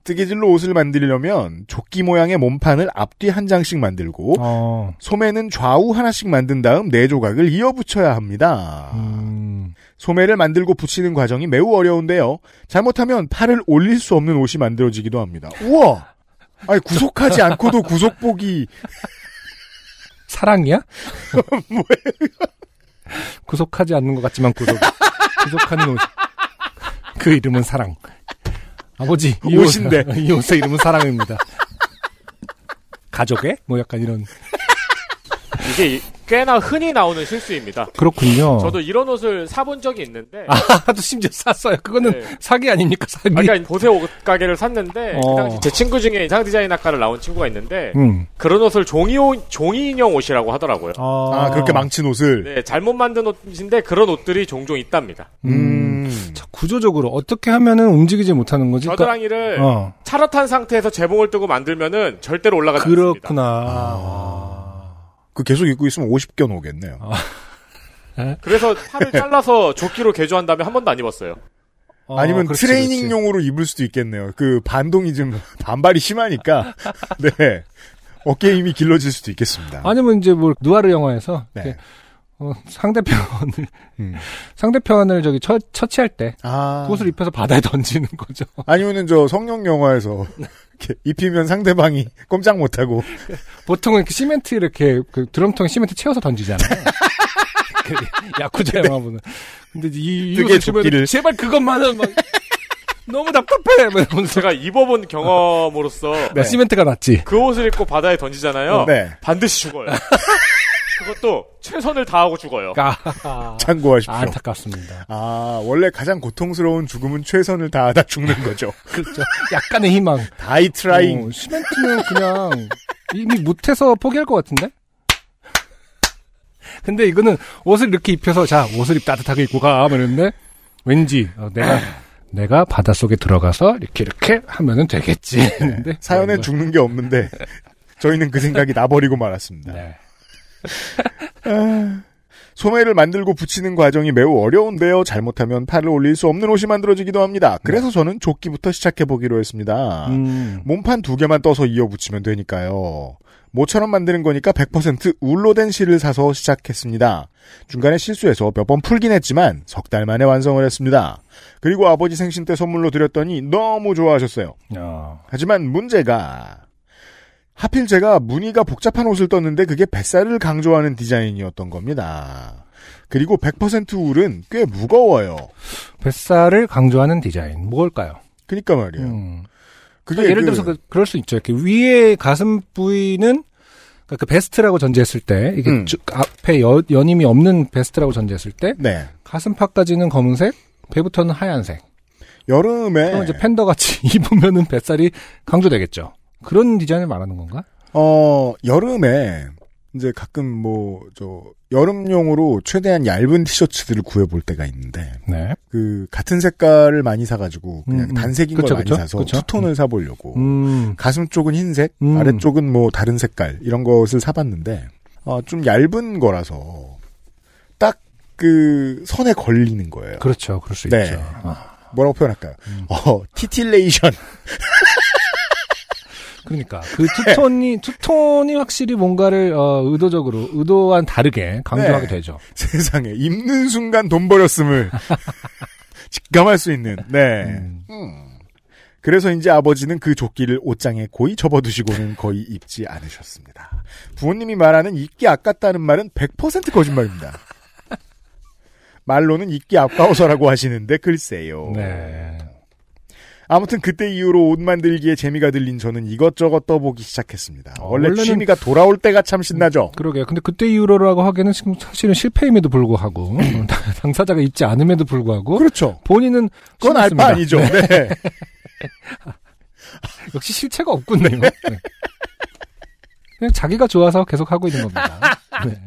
뜨개질로 옷을 만들려면 조끼 모양의 몸판을 앞뒤 한 장씩 만들고 어, 소매는 좌우 하나씩 만든 다음 네 조각을 이어 붙여야 합니다. 음, 소매를 만들고 붙이는 과정이 매우 어려운데요. 잘못하면 팔을 올릴 수 없는 옷이 만들어지기도 합니다. 우와! 아니 구속하지 않고도 구속복이 사랑이야? 구속하지 않는 것 같지만 구속. 구속하는 옷. 그 이름은 사랑. 아버지, 이 옷인데. 옷, 이 옷의 이름은 사랑입니다. 가족의? 뭐 약간 이런. 이게 꽤나 흔히 나오는 실수입니다. 그렇군요. 저도 이런 옷을 사본 적이 있는데 아, 또 심지어 샀어요. 그거는 네. 사기 아닙니까, 사기? 아까 그러니까 보세 옷 가게를 샀는데 어. 그 당시 제 친구 중에 인상 디자인 학과를 나온 친구가 있는데 음. 그런 옷을 종이 옷, 종이 인형 옷이라고 하더라고요. 아 그렇게 망친 옷을 네, 잘못 만든 옷인데 그런 옷들이 종종 있답니다. 음. 자, 구조적으로 어떻게 하면은 움직이지 못하는 거지? 겨드랑이를 어. 차렷한 상태에서 재봉을 뜨고 만들면은 절대로 올라가지 않습니다. 그렇구나. 아. 그 계속 입고 있으면 50견 오겠네요. 그래서 팔을 잘라서 조끼로 개조한 다음에 한 번도 안 입었어요. 어, 아니면 그렇지, 트레이닝용으로 입을 수도 있겠네요. 그 반동이 좀 반발이 심하니까 네 어깨 힘이 길러질 수도 있겠습니다. 그렇지. 아니면 이제 뭐 누아르 영화에서 네. 이렇게, 어, 상대편을 음. 상대편을 저기 처, 처치할 때 아 그것을 입혀서 바다에 던지는 거죠. 아니면은 저 성령 영화에서 입히면 상대방이 꼼짝 못하고 보통은 이렇게 시멘트 이렇게 그 드럼통에 시멘트 채워서 던지잖아요. 그 야쿠자 영화 보면. 근데 이, 이 뜨개 옷을 주면은 조끼를. 제발 그것만은 막 너무 답답해. 막 제가 입어본 경험으로서 네. 시멘트가 낫지. 그 옷을 입고 바다에 던지잖아요. 네 반드시 죽어요. 그것도 최선을 다하고 죽어요. 아, 참고하십시오. 안타깝습니다. 아 원래 가장 고통스러운 죽음은 최선을 다하다 죽는 거죠. 그렇죠. 약간의 희망. die trying. 어, 시멘트는 그냥 이미 못해서 포기할 것 같은데? 근데 이거는 옷을 이렇게 입혀서 자 옷을 입 따뜻하게 입고 가 그랬는데 왠지 어, 내가 내가 바닷속에 들어가서 이렇게 이렇게 하면은 되겠지 했는데 사연에 죽는 게 없는데 저희는 그 생각이 나버리고 말았습니다. 네. 소매를 만들고 붙이는 과정이 매우 어려운데요. 잘못하면 팔을 올릴 수 없는 옷이 만들어지기도 합니다. 그래서 저는 조끼부터 시작해보기로 했습니다. 음, 몸판 두 개만 떠서 이어 붙이면 되니까요. 모처럼 만드는 거니까 100% 울로 된 실을 사서 시작했습니다. 중간에 실수해서 몇 번 풀긴 했지만 석 달 만에 완성을 했습니다. 그리고 아버지 생신 때 선물로 드렸더니 너무 좋아하셨어요. 어, 하지만 문제가 하필 제가 무늬가 복잡한 옷을 떴는데 그게 뱃살을 강조하는 디자인이었던 겁니다. 그리고 100% 울은 꽤 무거워요. 뱃살을 강조하는 디자인 뭘까요? 그니까 말이에요. 음. 그게 예를 그- 들어서 그, 럴수 있죠. 이렇게 위에 가슴 부위는 그러니까 그 베스트라고 전제했을 때 이게 음. 쭉 앞에 여, 연임이 없는 베스트라고 전제했을 때 네. 가슴팍까지는 검은색, 배부터는 하얀색. 여름에 그럼 이제 팬더 같이 입으면은 뱃살이 강조되겠죠. 그런 디자인을 말하는 건가? 어 여름에 이제 가끔 뭐 저 여름용으로 최대한 얇은 티셔츠들을 구해볼 때가 있는데 네. 그 같은 색깔을 많이 사가지고 그냥 음, 음. 단색인 그쵸, 걸 많이 그쵸, 사서 그쵸. 투톤을 사보려고 음, 가슴 쪽은 흰색, 음. 아래쪽은 뭐 다른 색깔 이런 것을 사봤는데 어, 좀 얇은 거라서 딱 그 선에 걸리는 거예요. 그렇죠. 그럴 수 네. 있죠. 어. 뭐라고 표현할까요? 음. 어, 티틸레이션. 그러니까 그 투톤이 투톤이 확실히 뭔가를 어, 의도적으로 의도한 다르게 강조하게 네. 되죠. 세상에 입는 순간 돈 버렸음을 직감할 수 있는. 네. 음. 음. 그래서 이제 아버지는 그 조끼를 옷장에 고이 접어두시고는 거의 입지 않으셨습니다. 부모님이 말하는 입기 아깝다는 말은 100% 거짓말입니다. 말로는 입기 아까워서라고 하시는데 글쎄요. 네. 아무튼 그때 이후로 옷 만들기에 재미가 들린 저는 이것저것 떠보기 시작했습니다. 어, 원래 원래는- 취미가 돌아올 때가 참 신나죠. 그러게요. 근데 그때 이후로라고 하기에는 지금 사실은 실패임에도 불구하고 당사자가 있지 않음에도 불구하고 그렇죠. 본인은 그건 알바. 아니죠. 네. 역시 실체가 없군요. 네. 그냥 자기가 좋아서 계속 하고 있는 겁니다. 네.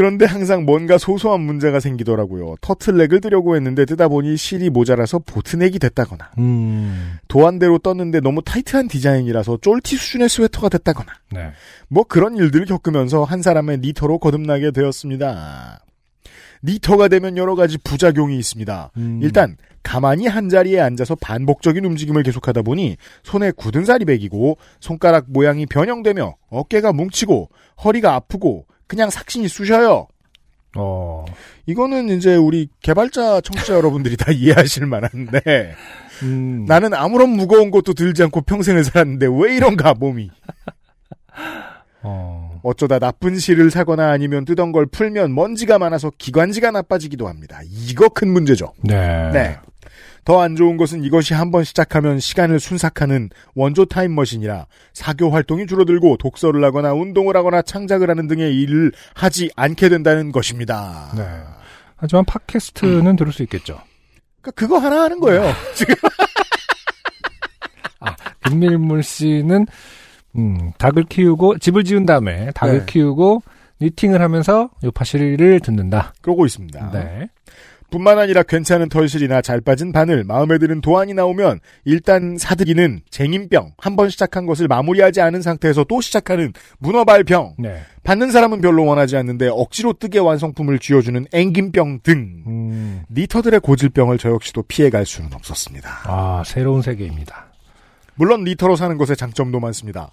그런데 항상 뭔가 소소한 문제가 생기더라고요. 터틀넥을 뜨려고 했는데 뜨다 보니 실이 모자라서 보트넥이 됐다거나 음, 도안대로 떴는데 너무 타이트한 디자인이라서 쫄티 수준의 스웨터가 됐다거나 네. 뭐 그런 일들을 겪으면서 한 사람의 니터로 거듭나게 되었습니다. 니터가 되면 여러 가지 부작용이 있습니다. 음. 일단 가만히 한 자리에 앉아서 반복적인 움직임을 계속하다 보니 손에 굳은 살이 배기고 손가락 모양이 변형되며 어깨가 뭉치고 허리가 아프고 그냥 삭신이 쑤셔요. 어, 이거는 이제 우리 개발자 청취자 여러분들이 다 이해하실 만한데 음, 나는 아무런 무거운 것도 들지 않고 평생을 살았는데 왜 이런가 몸이 어, 어쩌다 나쁜 실을 사거나 아니면 뜨던 걸 풀면 먼지가 많아서 기관지가 나빠지기도 합니다. 이거 큰 문제죠. 네. 네. 더 안 좋은 것은 이것이 한번 시작하면 시간을 순삭하는 원조 타임머신이라 사교 활동이 줄어들고 독서를 하거나 운동을 하거나 창작을 하는 등의 일을 하지 않게 된다는 것입니다. 네. 하지만 팟캐스트는 들을 수 있겠죠. 그러니까 그거 하나 하는 거예요. 지금 김밀물 씨는 음, 닭을 키우고 집을 지은 다음에 닭을 네. 키우고 니팅을 하면서 요파시를 듣는다. 그러고 있습니다. 네. 뿐만 아니라 괜찮은 털실이나 잘 빠진 바늘, 마음에 드는 도안이 나오면 일단 사들이는 쟁임병, 한 번 시작한 것을 마무리하지 않은 상태에서 또 시작하는 문어발병, 네. 받는 사람은 별로 원하지 않는데 억지로 뜨개 완성품을 쥐어주는 앵김병 등 음, 니터들의 고질병을 저 역시도 피해갈 수는 없었습니다. 아, 새로운 세계입니다. 물론 니터로 사는 것에 장점도 많습니다.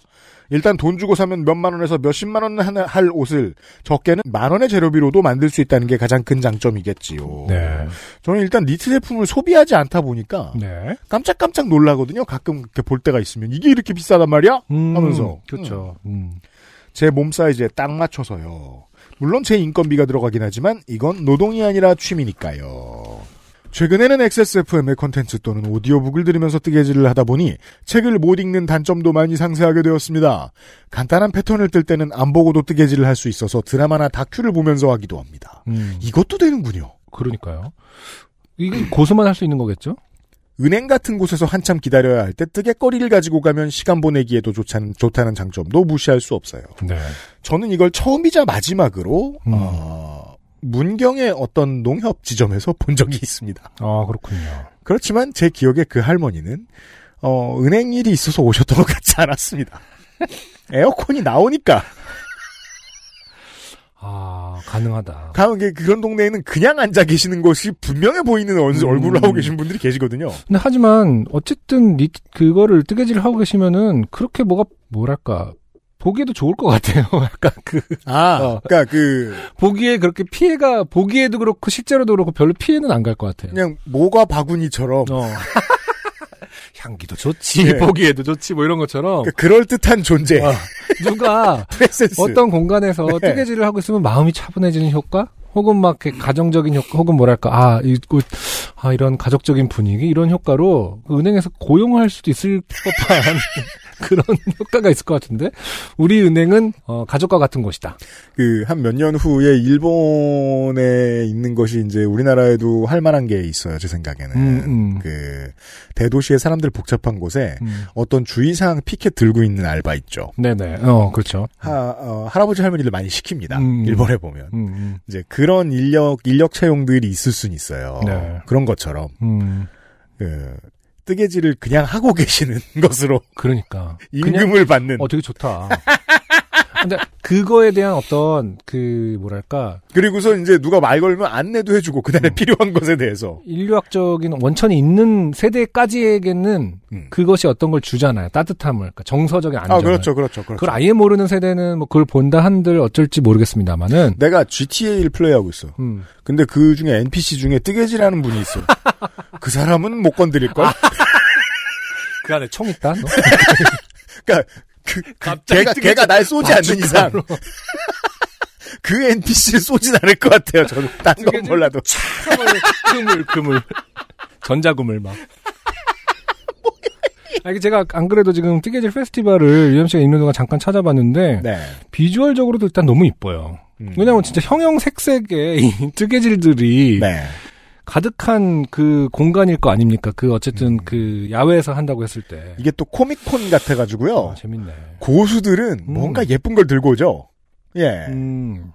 일단 돈 주고 사면 몇만 원에서 몇십만 원 할 옷을 적게는 만 원의 재료비로도 만들 수 있다는 게 가장 큰 장점이겠지요. 네. 저는 일단 니트 제품을 소비하지 않다 보니까 네. 깜짝깜짝 놀라거든요. 가끔 이렇게 볼 때가 있으면 이게 이렇게 비싸단 말이야? 음, 하면서. 그렇죠. 음. 제 몸 사이즈에 딱 맞춰서요. 물론 제 인건비가 들어가긴 하지만 이건 노동이 아니라 취미니까요. 최근에는 XSFM의 컨텐츠 또는 오디오북을 들으면서 뜨개질을 하다 보니 책을 못 읽는 단점도 많이 상쇄하게 되었습니다. 간단한 패턴을 뜰 때는 안 보고도 뜨개질을 할 수 있어서 드라마나 다큐를 보면서 하기도 합니다. 음. 이것도 되는군요. 그러니까요. 이게 고수만 할 수 있는 거겠죠? 은행 같은 곳에서 한참 기다려야 할 때 뜨개거리를 가지고 가면 시간 보내기에도 좋다는, 좋다는 장점도 무시할 수 없어요. 네. 저는 이걸 처음이자 마지막으로 음. 어, 문경의 어떤 농협 지점에서 본 적이 있습니다. 아, 그렇군요. 그렇지만 제 기억에 그 할머니는 어, 은행 일이 있어서 오셨던 것 같지 않았습니다. 에어컨이 나오니까 아, 가능하다. 가면 그- 그런 동네에는 그냥 앉아 계시는 것이 분명해 보이는 얼- 음. 얼굴을 하고 계신 분들이 계시거든요. 근데 하지만 어쨌든 니 그거를 뜨개질을 하고 계시면은 그렇게 뭐가 뭐랄까 보기에도 좋을 것 같아요. 약간 그 아, 어. 그러니까 그 보기에 그렇게 피해가 보기에도 그렇고 실제로도 그렇고 별로 피해는 안 갈 것 같아요. 그냥 모과 바구니처럼 어. 향기도 좋지, 네. 보기에도 좋지, 뭐 이런 것처럼 그럴 듯한 존재. 어. 누가. 어떤 공간에서 네. 뜨개질을 하고 있으면 마음이 차분해지는 효과? 혹은 막 가정적인 효과, 혹은 뭐랄까, 아, 이, 그, 아, 이런 가족적인 분위기, 이런 효과로 그 은행에서 고용할 수도 있을 법한 그런 효과가 있을 것 같은데, 우리 은행은, 어, 가족과 같은 곳이다. 그 한 몇 년 후에 일본에 있는 것이 이제 우리나라에도 할 만한 게 있어요. 제 생각에는. 음, 음. 그 대도시의 사람들 복잡한 곳에 음. 어떤 주의사항 피켓 들고 있는 알바 있죠. 네네, 어, 그렇죠. 하, 어, 할아버지 할머니를 많이 시킵니다. 음. 일본에 보면. 음, 음, 이제 그런 인력 인력 채용들이 있을 수는 있어요. 네. 그런 것처럼 음, 그 뜨개질을 그냥 하고 계시는 것으로 그러니까. 임금을 받는. 어, 되게 좋다. 근데 그거에 대한 어떤 그 뭐랄까 그리고서 이제 누가 말 걸면 안내도 해주고 그날에 음. 필요한 것에 대해서. 인류학적인 원천이 있는 세대까지에게는 음. 그것이 어떤 걸 주잖아요. 따뜻함을, 그러니까 정서적인 안정. 아 그렇죠, 그렇죠, 그렇죠. 그걸 아예 모르는 세대는 뭐 그걸 본다 한들 어쩔지 모르겠습니다만은. 내가 GTA를 플레이하고 있어. 음. 근데 그 중에 NPC 중에 뜨개질하는 분이 있어. 그 사람은 못 건드릴 걸. 그 안에 총 있다. 너? 그러니까 그, 그 갑자기 걔가 걔가 날 쏘지 않는 이상. 그 NPC를 쏘진 않을 것 같아요. 저는 딴 건? 몰라도. 그물, 그물, 그물. 전자구물 막. 아, 이게 제가 안 그래도 지금 뜨개질 페스티벌을 유엠 씨가 있는 동안 잠깐 찾아봤는데 네. 비주얼적으로도 일단 너무 이뻐요. 음. 왜냐면 진짜 형형 색색의 이 뜨개질들이 네. 가득한 그 공간일 거 아닙니까? 그 어쨌든 음. 그 야외에서 한다고 했을 때. 이게 또 코미콘 같아가지고요. 아, 재밌네. 고수들은 음. 뭔가 예쁜 걸 들고 오죠. 예. 음.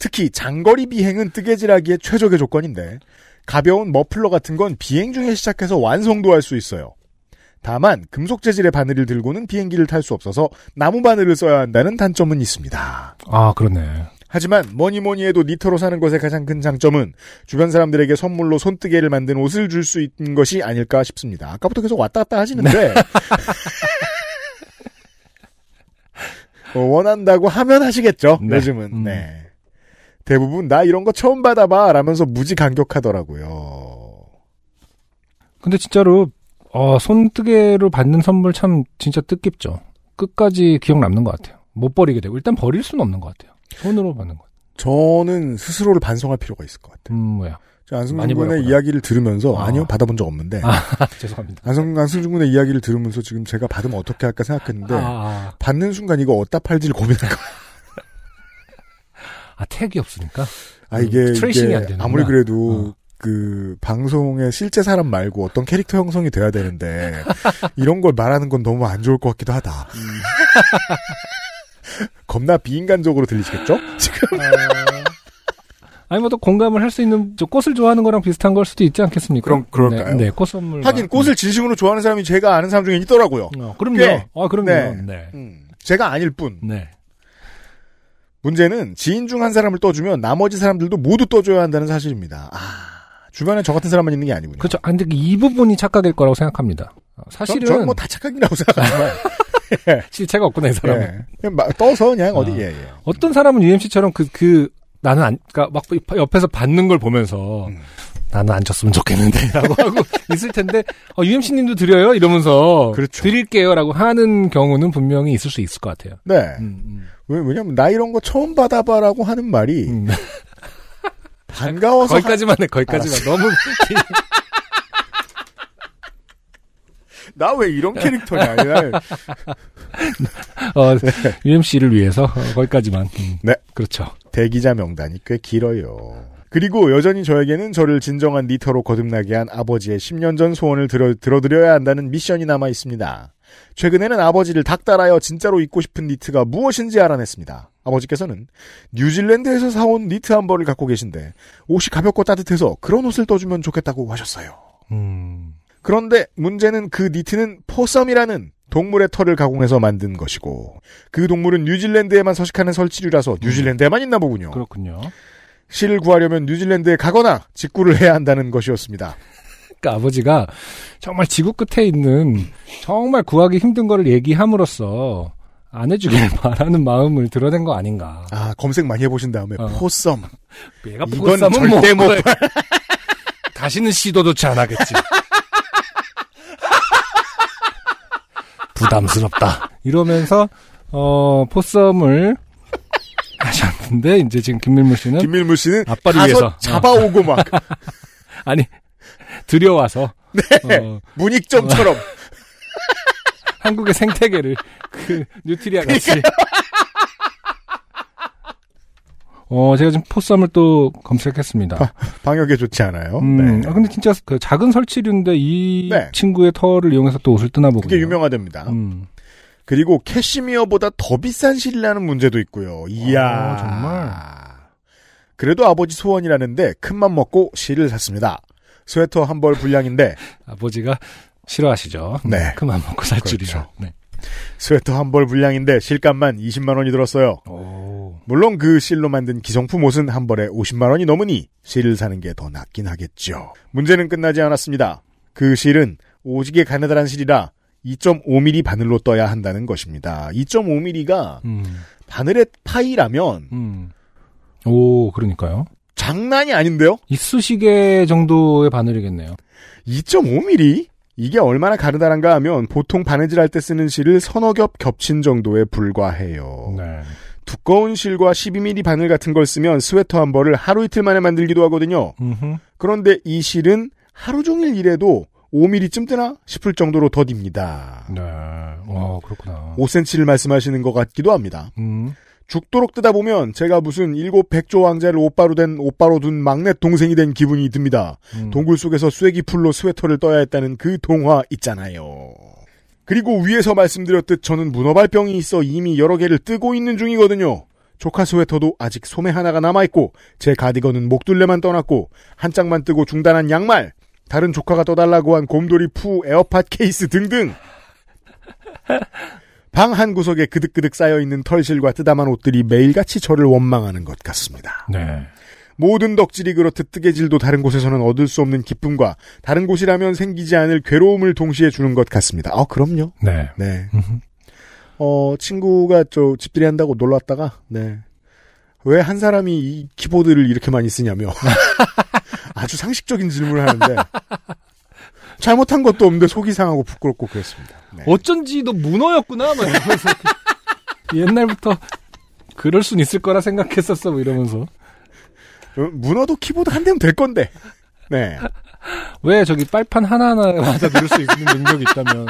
특히 장거리 비행은 뜨개질하기에 최적의 조건인데 가벼운 머플러 같은 건 비행 중에 시작해서 완성도 할 수 있어요. 다만 금속 재질의 바늘을 들고는 비행기를 탈 수 없어서 나무 바늘을 써야 한다는 단점은 있습니다. 아, 그러네. 하지만 뭐니 뭐니 해도 니터로 사는 것의 가장 큰 장점은 주변 사람들에게 선물로 손뜨개를 만든 옷을 줄 수 있는 것이 아닐까 싶습니다. 아까부터 계속 왔다 갔다 하시는데 어, 원한다고 하면 하시겠죠. 네. 요즘은 음. 네. 대부분 나 이런 거 처음 받아봐 라면서 무지 감격하더라고요. 근데 진짜로 어, 손뜨개로 받는 선물 참 진짜 뜻깊죠. 끝까지 기억 남는 것 같아요. 못 버리게 되고 일단 버릴 수는 없는 것 같아요. 손으로 받는 것. 저는 스스로를 반성할 필요가 있을 것 같아요. 음 뭐야? 저 안승준 군의 버렸구나. 이야기를 들으면서 아. 아니요 받아본 적 없는데 아, 죄송합니다. 안성, 안승준 군의 이야기를 들으면서 지금 제가 받으면 어떻게 할까 생각했는데 아, 아, 받는 순간 이거 어디다 팔지를 고민한 거예요. 아, 택이 없으니까. 아 이게, 트레이싱이 이게. 아무리 그래도 어. 그 방송에 실제 사람 말고 어떤 캐릭터 형성이 돼야 되는데 이런 걸 말하는 건 너무 안 좋을 것 같기도 하다. 음. 겁나 비인간적으로 들리시겠죠? 지금 아니 뭐또 공감을 할 수 있는 저 꽃을 좋아하는 거랑 비슷한 걸 수도 있지 않겠습니까? 그럼 그럴까요? 네, 네, 꽃 선물. 하긴 꽃을 진심으로 좋아하는 사람이 제가 아는 사람 중에 있더라고요. 어, 그럼요. 꽤. 아, 그럼요. 네. 네. 음, 제가 아닐 뿐. 네. 문제는 지인 중 한 사람을 떠주면 나머지 사람들도 모두 떠줘야 한다는 사실입니다. 아, 주변에 저 같은 사람만 있는 게 아니군요. 그렇죠. 아, 근데 이 부분이 착각일 거라고 생각합니다. 어, 전- 사실은 저는 뭐다 착각이라고 생각하지만 실체가 없구나 이 사람은. 예. 그냥 막 떠서 그냥 어디 아. 예, 예. 어떤 사람은 UMC처럼 그, 그, 나는 안, 그니까 막 옆에서 받는 걸 보면서 음. 나는 안 줬으면 좋겠는데 라고 하고 있을 텐데, 어, UMC 님도 드려요? 이러면서. 그렇죠. 드릴게요 라고 하는 경우는 분명히 있을 수 있을 것 같아요. 네. 음, 왜, 왜냐면 나 이런 거 처음 받아봐라고 하는 말이 음. 음. 반가워서 거기까지만 해, 거기까지만. 너무. 나 왜 이런 캐릭터냐. 날 어, UMC를 위해서 어, 거기까지만. 음. 네. 그렇죠. 대기자 명단이 꽤 길어요. 그리고 여전히 저에게는 저를 진정한 니터로 거듭나게 한 아버지의 10년 전 소원을 들어, 들어드려야 한다는 미션이 남아 있습니다. 최근에는 아버지를 닥달하여 진짜로 입고 싶은 니트가 무엇인지 알아냈습니다. 아버지께서는 뉴질랜드에서 사온 니트 한 벌을 갖고 계신데 옷이 가볍고 따뜻해서 그런 옷을 떠주면 좋겠다고 하셨어요. 음. 그런데 문제는 그 니트는 possum이라는 동물의 털을 가공해서 만든 것이고 그 동물은 뉴질랜드에만 서식하는 설치류라서 뉴질랜드에만 있나 보군요. 그렇군요. 실을 구하려면 뉴질랜드에 가거나 직구를 해야 한다는 것이었습니다. 그러니까 아버지가 정말 지구 끝에 있는 정말 구하기 힘든 거를 얘기함으로써 안 해주길 바라는 마음을 드러낸 거 아닌가. 아 검색 많이 해보신 다음에 어. 포썸 얘가 이건 포쌈은 절대 뭐- 못 다시는 시도조차 안 하겠지. 부담스럽다. 이러면서 어 포썸을 하셨는데 이제 지금 김밀물 씨는 김밀무 씨는 아빠를 가서 위해서. 잡아오고 막. 아니 들여와서. 네. 어, 문익점처럼. 한국의 생태계를 그 뉴트리아 같이 어 제가 지금 포썸을 또 검색했습니다. 방역에 좋지 않아요. 음, 네. 아, 근데 진짜 그 작은 설치류인데 이 네. 친구의 털을 이용해서 또 옷을 뜨나 보군요. 그게 유명하답니다. 음. 그리고 캐시미어보다 더 비싼 실이라는 문제도 있고요. 이야 아, 정말. 그래도 아버지 소원이라는데 큰맘 먹고 실을 샀습니다. 스웨터 한 벌 분량인데 아버지가 싫어하시죠. 네. 그만 먹고 살 그렇죠. 줄이야. 네. 스웨터 한 벌 분량인데 실값만 20만 원이 들었어요. 오. 물론 그 실로 만든 기성품 옷은 한 벌에 50만 원이 넘으니 실을 사는 게 더 낫긴 하겠죠. 문제는 끝나지 않았습니다. 그 실은 오지게 가느다란 실이라 2.5mm 바늘로 떠야 한다는 것입니다. 2.5mm가 음. 바늘의 파이라면 음. 오, 그러니까요. 장난이 아닌데요? 이쑤시개 정도의 바늘이겠네요. 2.5mm? 이게 얼마나 가느다란가 하면 보통 바느질 할 때 쓰는 실을 서너 겹 겹친 정도에 불과해요. 네. 두꺼운 실과 12mm 바늘 같은 걸 쓰면 스웨터 한 벌을 하루 이틀 만에 만들기도 하거든요. 음흠. 그런데 이 실은 하루 종일 일해도 5mm쯤 뜨나 싶을 정도로 더딥니다. 네. 와, 그렇구나. 5cm를 말씀하시는 것 같기도 합니다. 음. 죽도록 뜨다 보면 제가 무슨 일곱 백조 왕자를 오빠로 된 오빠로 둔 막내 동생이 된 기분이 듭니다. 음. 동굴 속에서 쐐기 풀로 스웨터를 떠야 했다는 그 동화 있잖아요. 그리고 위에서 말씀드렸듯 저는 문어발병이 있어 이미 여러 개를 뜨고 있는 중이거든요. 조카 스웨터도 아직 소매 하나가 남아있고 제 가디건은 목둘레만 떠놨고 한 짝만 뜨고 중단한 양말 다른 조카가 떠달라고 한 곰돌이 푸 에어팟 케이스 등등 방 한 구석에 그득그득 쌓여있는 털실과 뜨담한 옷들이 매일같이 저를 원망하는 것 같습니다. 네. 모든 덕질이 그렇듯 뜨개질도 다른 곳에서는 얻을 수 없는 기쁨과 다른 곳이라면 생기지 않을 괴로움을 동시에 주는 것 같습니다. 아, 그럼요. 네. 네. 어, 친구가 저 집들이 한다고 놀러 왔다가, 네. 왜 한 사람이 이 키보드를 이렇게 많이 쓰냐며. 아주 상식적인 질문을 하는데, 잘못한 것도 없는데 속이 상하고 부끄럽고 그랬습니다. 네. 어쩐지 너 문어였구나, 막 이러면서. 옛날부터 그럴 순 있을 거라 생각했었어, 뭐 이러면서. 어, 문어도 키보드 한 대면 될 건데. 네. 왜 저기 빨판 하나하나 맞아 누를 수 있는 능력이 있다면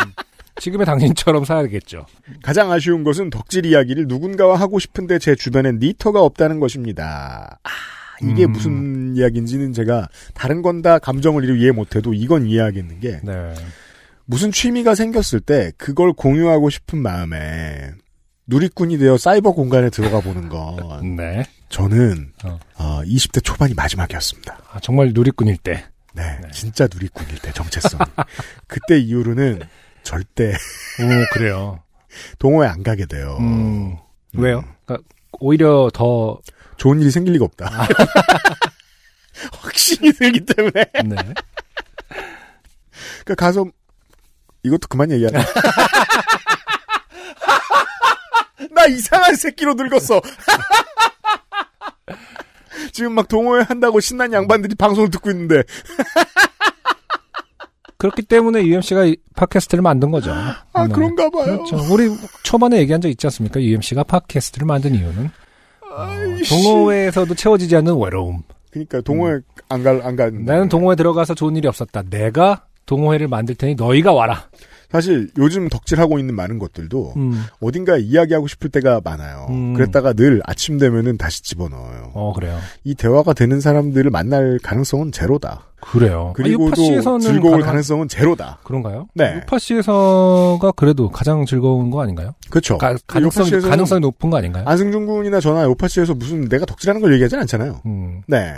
지금의 당신처럼 살아야겠죠. 가장 아쉬운 것은 덕질 이야기를 누군가와 하고 싶은데 제 주변엔 니터가 없다는 것입니다. 아, 이게 음. 무슨 이야기인지는 제가 다른 건 다 감정을 이해 못해도 이건 이해하겠는 게 네. 무슨 취미가 생겼을 때 그걸 공유하고 싶은 마음에 누리꾼이 되어 사이버 공간에 들어가 보는 건 네. 저는 어. 어, 20대 초반이 마지막이었습니다. 아, 정말 누리꾼일 때. 네, 진짜 누리꾼일 때 정체성. 그때 이후로는 절대 오, 그래요. 동호회 안 가게 돼요. 음, 왜요? 그러니까 오히려 더, 좋은 일이 생길 리가 없다. 확신이 들기 때문에. 네. 그러니까 가서 이것도 그만 얘기하자. 나 이상한 새끼로 늙었어. 지금 막 동호회 한다고 신난 양반들이 방송을 듣고 있는데 그렇기 때문에 UMC가 팟캐스트를 만든 거죠. 아 네. 그런가 봐요. 그렇죠. 우리 초반에 얘기한 적 있지 않습니까? UMC가 팟캐스트를 만든 이유는 어. 동호회에서도 채워지지 않는 외로움. 그러니까 동호회 안갈안 가. 나는 동호회 들어가서 좋은 일이 없었다. 내가 동호회를 만들 테니 너희가 와라. 사실 요즘 덕질하고 있는 많은 것들도 음. 어딘가에 이야기하고 싶을 때가 많아요. 음. 그랬다가 늘 아침 되면은 다시 집어넣어요. 어 그래요. 이 대화가 되는 사람들을 만날 가능성은 제로다. 그래요. 그리고 아, 또 즐거울 가능한- 가능성은 제로다. 그런가요? 네. 유파시에서가 그래도 가장 즐거운 거 아닌가요? 그렇죠. 가, 요파시에서는 가능성이 높은 거 아닌가요? 안승준 군이나 저나 요파시에서 무슨 내가 덕질하는 걸 얘기하진 않잖아요. 음. 네.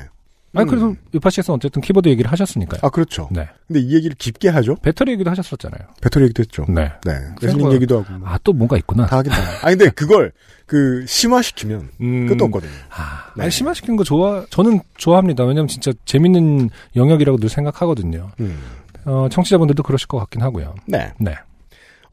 아니 음. 그래도 유파시에서 어쨌든 키보드 얘기를 하셨으니까요. 아 그렇죠. 네. 근데 이 얘기를 깊게 하죠. 배터리 얘기도 하셨었잖아요. 배터리 얘기도 했죠. 네. 네. 레슬링 얘기도 하고. 뭐. 아 또 뭔가 있구나. 다 하긴 다. 아 근데 그걸 그 심화시키면 음. 끝도 없거든요. 아, 네. 아니, 심화시키는 거 좋아, 저는 좋아합니다. 왜냐면 진짜 재밌는 영역이라고 늘 생각하거든요. 음. 어, 청취자분들도 그러실 것 같긴 하고요. 네. 네.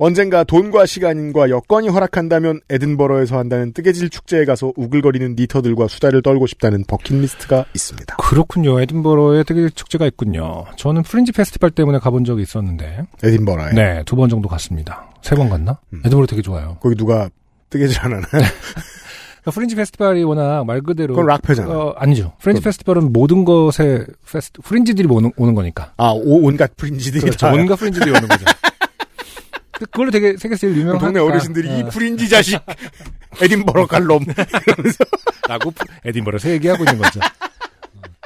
언젠가 돈과 시간과 여건이 허락한다면 에든버러에서 한다는 뜨개질 축제에 가서 우글거리는 니터들과 수다를 떨고 싶다는 버킷리스트가 있습니다. 그렇군요. 에든버러에 되게 축제가 있군요. 저는 fringe 페스티벌 때문에 가본 적이 있었는데, 에든버러에. 네, 두 번 정도 갔습니다. 세 번 갔나? 음. 에든버러 되게 좋아요. 거기 누가 뜨개질 안 하나요? 그러니까 fringe 페스티벌이 워낙 말 그대로. 그건 락페잖아. 어, 아니죠. fringe 그건- 페스티벌은 모든 것에 페스티, fringe들이 오는, 오는 거니까. 아, 오- 온갖 fringe들이 그렇죠. 다. 온갖 fringe들이 오는 거죠. 그- 그걸로 되게 세계에서 제일 유명한 동네 어르신들이 이 어, fringe 자식 에딘버러 갈놈 라고 에딘버러에서 얘기하고 있는 거죠.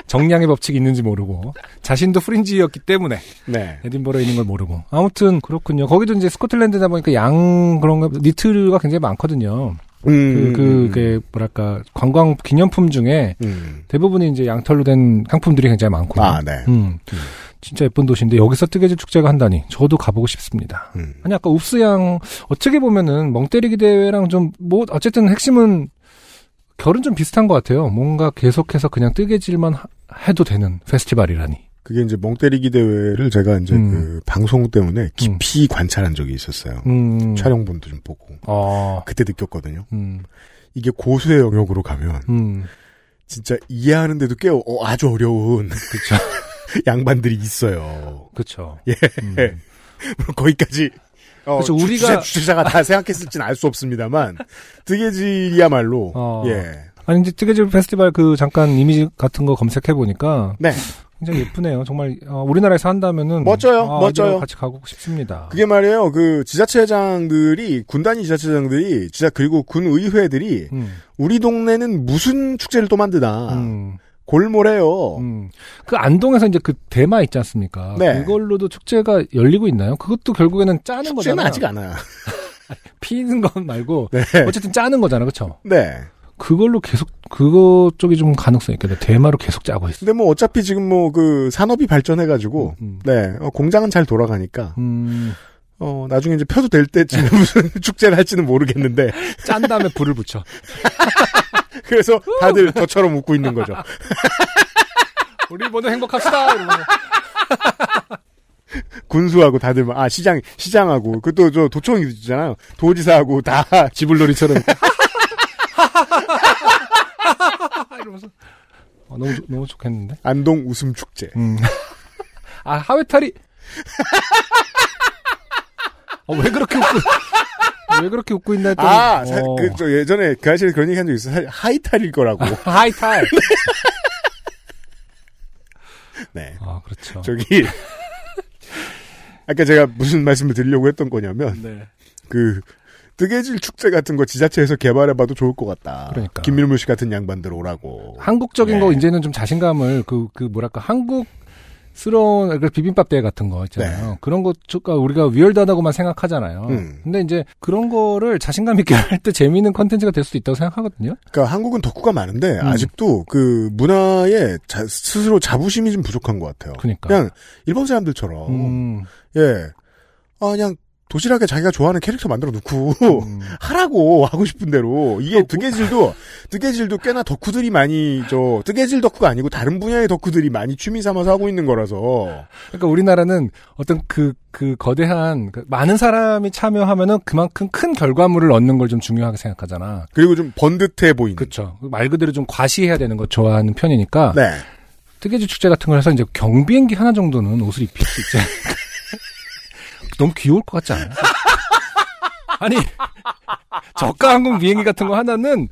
정량의 법칙이 있는지 모르고 자신도 fringe였기 때문에 네. 에딘버러에 있는 걸 모르고 아무튼 그렇군요. 거기도 이제 스코틀랜드다 보니까 양 그런 거 니트가 굉장히 많거든요. 음, 그 그 게 뭐랄까 관광 기념품 중에 음. 대부분이 이제 양털로 된 상품들이 굉장히 많고. 아, 네. 음. 진짜 예쁜 도시인데 여기서 뜨개질 축제가 한다니 저도 가보고 싶습니다. 음. 아니 아까 웁스양 어떻게 보면은 멍때리기 대회랑 좀 뭐 어쨌든 핵심은 결은 좀 비슷한 것 같아요. 뭔가 계속해서 그냥 뜨개질만 하- 해도 되는 페스티벌이라니. 그게 이제 멍때리기 대회를 제가 이제 음. 그 방송 때문에 깊이 관찰한 적이 있었어요. 음. 촬영본도 좀 보고. 어. 그때 느꼈거든요. 음. 이게 고수의 영역으로 가면 음. 진짜 이해하는데도 꽤 어, 아주 어려운 그쵸. 양반들이 있어요. 그쵸. 예. 음. 물론 거기까지 어, 주- 우리가- 주최, 주최자가 다 생각했을지는 알 수 없습니다만 뜨개질이야말로 어. 예. 아니 이제 뜨개질 페스티벌 그 잠깐 이미지 같은 거 검색해 보니까 네. 굉장히 예쁘네요. 정말 어, 우리나라에서 한다면은 멋져요, 아, 멋져요. 같이 가고 싶습니다. 그게 말이에요. 그 지자체장들이 군단위 지자체장들이 지자 그리고 군 의회들이 음, 우리 동네는 무슨 축제를 또 만드나 음, 골몰해요. 음. 그 안동에서 이제 그 대마 있지 않습니까? 네. 그걸로도 축제가 열리고 있나요? 그것도 결국에는 짜는 축제는 거잖아요. 아직 안 와요. 피는 건 말고 네. 어쨌든 짜는 거잖아, 그렇죠? 네. 그걸로 계속 그거 쪽이 좀 가능성이 있겠네. 대마로 계속 짜고 있어. 근데 뭐 어차피 지금 뭐 그 산업이 발전해가지고 음, 네 어, 공장은 잘 돌아가니까 음, 어 나중에 이제 펴도 될 때쯤에 무슨 축제를 할지는 모르겠는데 짠 다음에 불을 붙여. 그래서 다들 저처럼 웃고 있는 거죠. 우리 모두 행복합시다. 이러면서. 군수하고 다들 막, 아 시장 시장하고 그 또 저 도청이 있잖아요. 도지사하고 다 지불놀이처럼 이러면서. 어, 너무 좋- 너무 좋겠는데. 안동 웃음 축제. 음. 아 하회탈이. 어, 왜 그렇게 웃고 왜 그렇게 웃고 있나 했더니 아, 어. 그 저 예전에 그 아실에 그런 얘기 한 적 있어요. 하이탈일 거라고. 하이탈. 네. 아 그렇죠. 저기 아까 제가 무슨 말씀을 드리려고 했던 거냐면 네. 그 뜨개질 축제 같은 거 지자체에서 개발해봐도 좋을 것 같다. 그러니까. 김밀물 씨 같은 양반들 오라고. 한국적인 네. 거 이제는 좀 자신감을 그 그 뭐랄까 한국 스러운 그 비빔밥 대회 같은 거 있잖아요. 그런 것가 우리가 위얼드하다고만 생각하잖아요. 네. 음. 근데 이제 그런 거를 자신감 있게 할 때 재미있는 컨텐츠가 될 수도 있다고 생각하거든요. 그러니까 한국은 덕후가 많은데 음. 아직도 그 문화에 자- 스스로 자부심이 좀 부족한 것 같아요. 그러니까. 그냥 일본 사람들처럼 음, 예, 아 그냥 도시락에 자기가 좋아하는 캐릭터 만들어 놓고 음. 하라고 하고 싶은 대로 이게 뜨개질도 뜨개질도 꽤나 덕후들이 많이 저 뜨개질 덕후가 아니고 다른 분야의 덕후들이 많이 취미 삼아서 하고 있는 거라서 그러니까 우리나라는 어떤 그, 그 거대한, 그 많은 사람이 참여하면은 그만큼 큰 결과물을 얻는 걸 좀 중요하게 생각하잖아. 그리고 좀 번듯해 보이는. 그쵸. 말 그대로 좀 과시해야 되는 거 좋아하는 편이니까. 네. 뜨개질 축제 같은 걸 해서 이제 경비행기 하나 정도는 옷을 입힐 수 있지 않을까. 너무 귀여울 것 같지 않아요? 아니, 저가 항공 비행기 같은 거 하나는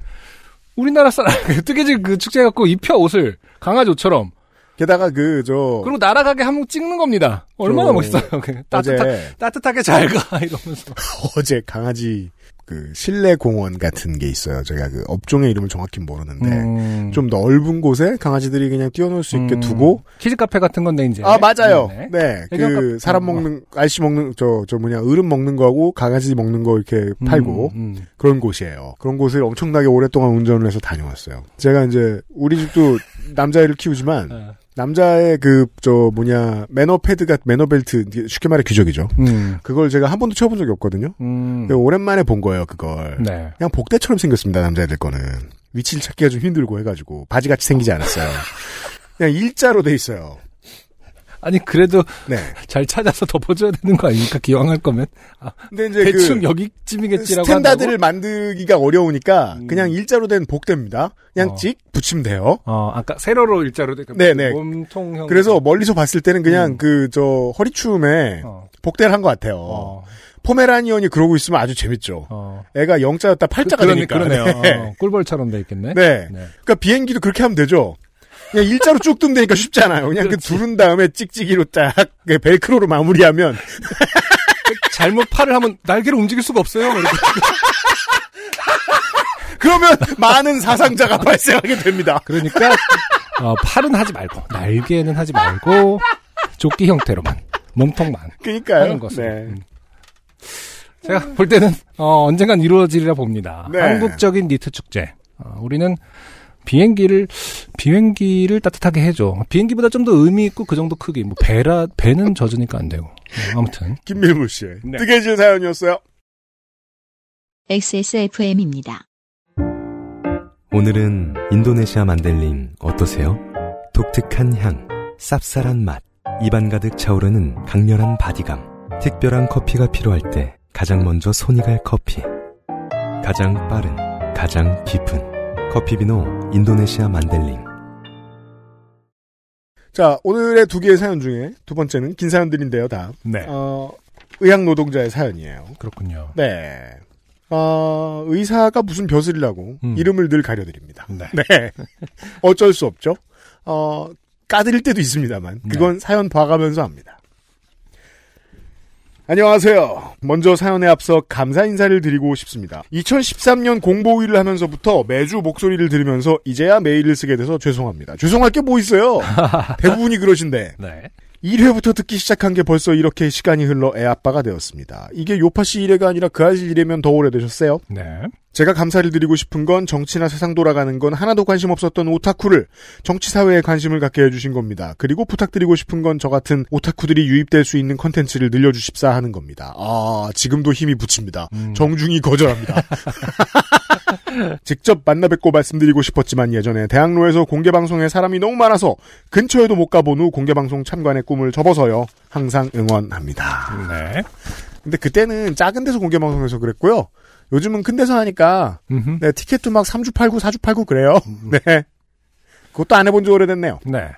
우리나라 사람, 뜨개질 그 축제 갖고 입혀 옷을 강아지 옷처럼. 게다가 그 저 그리고 날아가게 한번 찍는 겁니다. 얼마나 저- 멋있어요. 그 따뜻하, 따뜻하게 잘 가. 이러면서. 어제 강아지 그 실내 공원 같은 게 있어요. 제가 그 업종의 이름을 정확히 모르는데 음. 좀 넓은 곳에 강아지들이 그냥 뛰어놀 수 있게 음. 두고 키즈 카페 같은 건데 이제. 아 맞아요. 네. 네, 그 카페. 사람 어. 먹는 알씨 먹는 저저 뭐냐 어른 먹는 거하고 강아지 먹는 거 이렇게 음, 팔고 음. 그런 곳이에요. 그런 곳을 엄청나게 오랫동안 운전을 해서 다녀왔어요. 제가 이제 우리 집도 남자애를 키우지만 네. 남자의 그 저 뭐냐 매너 패드가 매너 벨트 쉽게 말해 기저귀죠. 음. 그걸 제가 한 번도 쳐본 적이 없거든요. 음. 오랜만에 본 거예요 그걸. 네. 그냥 복대처럼 생겼습니다 남자애들 거는 위치를 찾기가 좀 힘들고 해가지고 바지 같이 생기지 않았어요. 그냥 일자로 돼 있어요. 아니 그래도 네. 잘 찾아서 덮어줘야 되는 거 아닙니까? 기왕할 거면 근데 이제 대충 그 여기쯤이겠지라고 스탠다드를 한다고? 만들기가 어려우니까 음. 그냥 일자로 된 복대입니다. 그냥 어. 찍 붙이면 돼요. 어, 아까 세로로 일자로 돼. 네네. 몸통형. 그래서 멀리서 봤을 때는 그냥 음. 그저 허리춤에 어, 복대를 한 것 같아요. 어, 포메라니언이 그러고 있으면 아주 재밌죠. 어. 애가 영자였다 팔자가 그러네, 되니까. 그러네요. 네. 어, 꿀벌처럼 돼 있겠네. 네. 네. 그러니까 비행기도 그렇게 하면 되죠. 그냥 일자로 쭉 뜨면 되니까 쉽잖아요. 그냥 그 그렇지. 두른 다음에 찍찍이로 딱그 벨크로로 마무리하면 잘못 팔을 하면 날개를 움직일 수가 없어요. 이렇게. 그러면 많은 사상자가 발생하게 됩니다. 그러니까 어, 팔은 하지 말고 날개는 하지 말고 조끼 형태로만 몸통만 그러니까요. 하는 것으로. 네. 음. 제가 볼 때는 어, 언젠간 이루어지리라 봅니다. 네. 한국적인 니트 축제. 어, 우리는 비행기를 비행기를 따뜻하게 해줘. 비행기보다 좀 더 의미 있고 그 정도 크기. 뭐 배라 배는 젖으니까 안 되고. 어, 아무튼 김밀물 씨의 네. 뜨개질 사연이었어요. XSFM입니다. 오늘은 인도네시아 만델링 어떠세요? 독특한 향, 쌉쌀한 맛, 입안 가득 차오르는 강렬한 바디감. 특별한 커피가 필요할 때 가장 먼저 손이 갈 커피. 가장 빠른, 가장 깊은 커피비노 인도네시아 만델링. 자, 오늘의 두 개의 사연 중에 두 번째는 긴 사연들인데요, 다. 네 어, 의학 노동자의 사연이에요. 그렇군요. 네. 어, 의사가 무슨 벼슬이라고 음. 이름을 늘 가려드립니다. 네. 네. 어쩔 수 없죠. 어, 까드릴 때도 있습니다만 그건 사연 봐가면서 합니다. 안녕하세요. 먼저 사연에 앞서 감사 인사를 드리고 싶습니다. 2013년 공보위를 하면서부터 매주 목소리를 들으면서 이제야 메일을 쓰게 돼서 죄송합니다. 죄송할 게 뭐 있어요? 대부분이 그러신데 네. 1회부터 듣기 시작한 게 벌써 이렇게 시간이 흘러 애 아빠가 되었습니다. 이게 요파 씨 1회가 아니라 그 아저씨 1회면 더 오래되셨어요? 네. 제가 감사를 드리고 싶은 건 정치나 세상 돌아가는 건 하나도 관심 없었던 오타쿠를 정치 사회에 관심을 갖게 해주신 겁니다. 그리고 부탁드리고 싶은 건 저 같은 오타쿠들이 유입될 수 있는 컨텐츠를 늘려주십사 하는 겁니다. 아 지금도 힘이 붙입니다. 정중히 거절합니다. 직접 만나 뵙고 말씀드리고 싶었지만 예전에 대학로에서 공개방송에 사람이 너무 많아서 근처에도 못 가본 후 공개방송 참관의 꿈을 접어서요. 항상 응원합니다. 네. 근데 그때는 작은 데서 공개방송에서 그랬고요. 요즘은 큰 데서 하니까. 네, 티켓도 막 3주 팔고 4주 팔고 그래요. 네. 그것도 안 해본 지 오래됐네요. 네.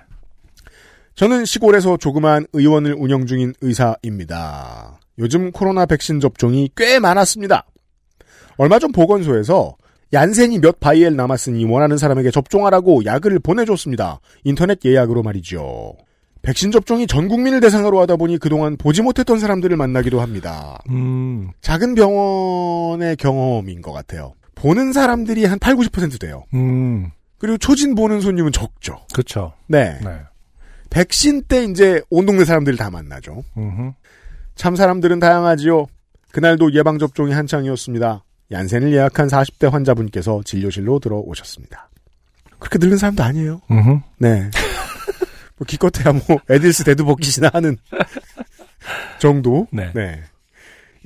저는 시골에서 조그만 의원을 운영 중인 의사입니다. 요즘 코로나 백신 접종이 꽤 많았습니다. 얼마 전 보건소에서 얀센이 몇 vial 남았으니 원하는 사람에게 접종하라고 약을 보내줬습니다. 인터넷 예약으로 말이죠. 백신 접종이 전 국민을 대상으로 하다 보니 그동안 보지 못했던 사람들을 만나기도 합니다. 음. 작은 병원의 경험인 것 같아요. 보는 사람들이 한 8, 90% 돼요. 음. 그리고 초진 보는 손님은 적죠. 그렇죠. 네. 네. 백신 때 이제 온 동네 사람들이 다 만나죠. 음흠. 참 사람들은 다양하지요. 그날도 예방접종이 한창이었습니다. 얀센을 예약한 40대 환자분께서 진료실로 들어오셨습니다. 그렇게 늙은 사람도 아니에요. 음흠. 네. 뭐 기껏해야 뭐 에딜스 데드버킷이나 하는 정도. 네.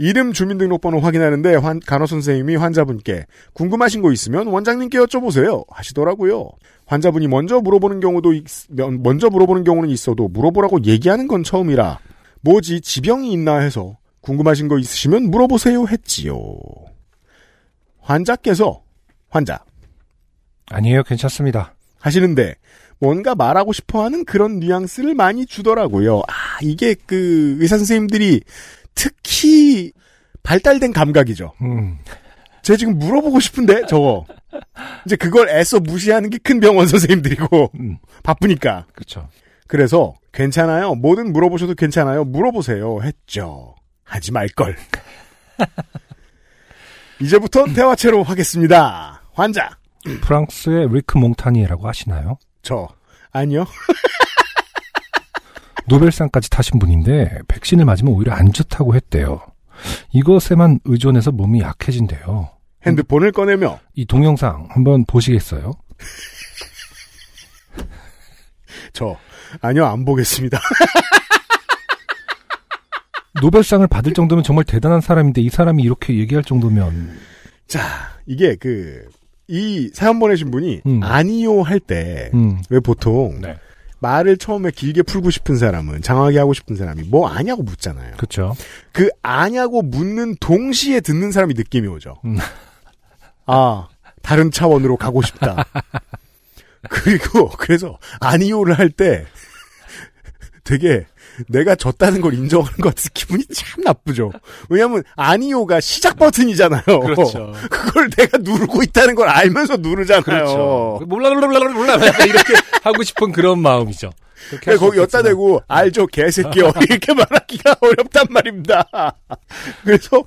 이름 주민등록번호 확인하는데 환, 간호 선생님이 환자분께 궁금하신 거 있으면 원장님께 여쭤보세요 하시더라고요. 환자분이 먼저 물어보는 경우도 있, 면- 먼저 물어보는 경우는 있어도 물어보라고 얘기하는 건 처음이라 뭐지 지병이 있나 해서 궁금하신 거 있으시면 물어보세요 했지요. 환자께서 환자 아니에요. 괜찮습니다. 하시는데 뭔가 말하고 싶어하는 그런 뉘앙스를 많이 주더라고요. 아 이게 그 의사 선생님들이 특히 발달된 감각이죠. 음. 제가 지금 물어보고 싶은데 저거 이제 그걸 애써 무시하는 게 큰 병원 선생님들이고 음. 바쁘니까 그렇죠. 그래서 괜찮아요. 뭐든 물어보셔도 괜찮아요. 물어보세요. 했죠. 하지 말 걸. 이제부터 대화체로 하겠습니다. 환자 프랑스의 뤽 몽타니에라고 아시나요? 저 아니요. 노벨상까지 타신 분인데 백신을 맞으면 오히려 안 좋다고 했대요. 이것에만 의존해서 몸이 약해진대요. 핸드폰을 꺼내며 이 동영상 한번 보시겠어요? 저 아니요 안 보겠습니다. 노벨상을 받을 정도면 정말 대단한 사람인데 이 사람이 이렇게 얘기할 정도면 자 이게 그 이 사연 보내신 분이 음. 아니요 할 때왜 음. 보통 네. 말을 처음에 길게 풀고 싶은 사람은 장하게 하고 싶은 사람이 뭐 아냐고 묻잖아요. 그렇죠. 그 아냐고 묻는 동시에 듣는 사람이 느낌이 오죠. 음. 아 다른 차원으로 가고 싶다. 그리고 그래서 아니요를 할 때 되게 내가 졌다는 걸 인정하는 것 같아서 기분이 참 나쁘죠. 왜냐하면 아니요가 시작 버튼이잖아요. 그렇죠. 그걸 내가 누르고 있다는 걸 알면서 누르잖아요. 그렇죠. 몰라 몰라 몰라 몰라 이렇게 하고 싶은 그런 마음이죠. 그러니까 거기 없겠지만. 대고 알죠 개새끼요 이렇게 말하기가 어렵단 말입니다. 그래서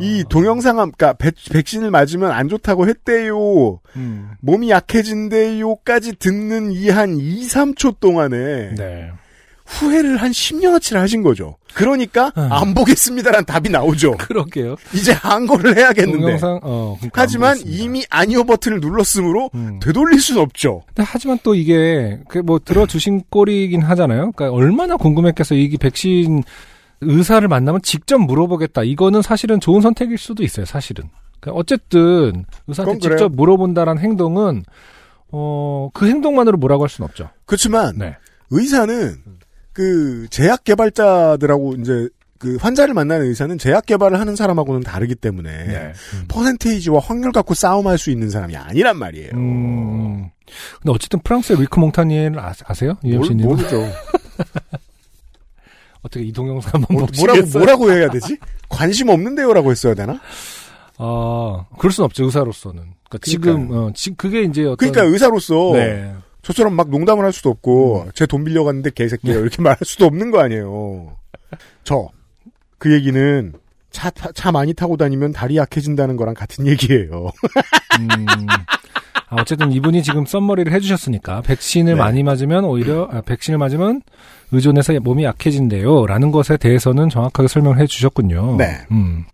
이 동영상 그러니까 백- 백신을 맞으면 안 좋다고 했대요. 음. 몸이 약해진대요까지 듣는 이 한 2, 3초 동안에 네. 후회를 한 10년어치를 하신 거죠. 그러니까 음. 안 보겠습니다라는 답이 나오죠. 그러게요. 이제 항거를 해야겠는데. 동영상 어 그러니까 하지만. 이미 아니오 버튼을 눌렀으므로 음. 되돌릴 수는 없죠. 하지만 또 이게 그뭐 들어주신 꼴이긴 하잖아요. 그러니까 얼마나 궁금했겠어. 이게 백신 의사를 만나면 직접 물어보겠다. 이거는 사실은 좋은 선택일 수도 있어요. 사실은. 그러니까 어쨌든 의사한테. 직접 물어본다라는 행동은 어 그 행동만으로 뭐라고 할 수는 없죠. 그렇지만 네. 의사는 그 제약 개발자들하고 이제 그 환자를 만나는 의사는 제약 개발을 하는 사람하고는 다르기 때문에 네. 음. 퍼센테이지와 확률 갖고 싸움할 수 있는 사람이 아니란 말이에요. 음. 근데 어쨌든 프랑스의 뤽 몽타니에를 아, 아세요? 뭘, UMC님 모르죠. 어떻게 이 동영상 한번 뭐, 뭐라고? 뭐라고 해야 되지? 관심 없는데요라고 했어야 되나? 아, 그럴 순 없죠 의사로서는. 그러니까 지금 어, 지 그게 이제 어떤 그러니까 의사로서 네. 저처럼 막 농담을 할 수도 없고 제돈 빌려갔는데 개새끼야 이렇게 말할 수도 없는 거 아니에요. 저 그 얘기는 차, 타- 차 많이 타고 다니면 다리 약해진다는 거랑 같은 얘기예요. 음, 아, 어쨌든 이분이 지금 썸머리를 해주셨으니까 백신을 네. 많이 맞으면 오히려 아, 백신을 맞으면 의존해서 몸이 약해진대요라는 것에 대해서는 정확하게 설명을 해주셨군요. 네. 음,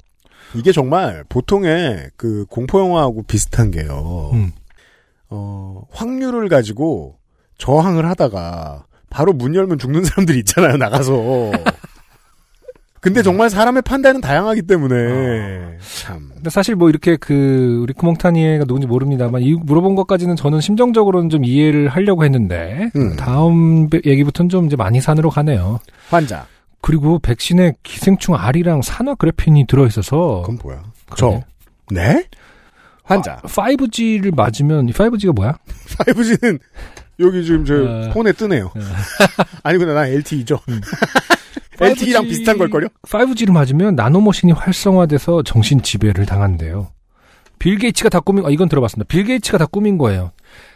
이게 정말 보통의 그 공포 영화하고 비슷한 게요. 음. 어, 확률을 가지고 저항을 하다가 바로 문 열면 죽는 사람들이 있잖아요, 나가서. 근데 정말 사람의 판단은 다양하기 때문에 참. 근데 사실 뭐 이렇게 그 우리 쿠몽타니에가 누군지 모릅니다만 이 물어본 것까지는 저는 심정적으로는 좀 이해를 하려고 했는데 음. 다음 배- 얘기부터는 좀 이제 많이 산으로 가네요. 환자. 그리고 백신에 기생충 R이랑 산화 그래핀이 들어 있어서 그건 뭐야? 그러네. 저. 네? 환자. 5G를 맞으면 5G가 뭐야? 5G는 여기 지금 저 어. 폰에 뜨네요. 아니구나, 나 LTE죠. LTE랑 5G 비슷한 걸걸요? 5G를 맞으면 나노머신이 활성화돼서 정신 지배를 당한대요. 빌 게이츠가 다 꾸민, 아, 이건 들어봤습니다. 빌 게이츠가 다 꾸민 거예요.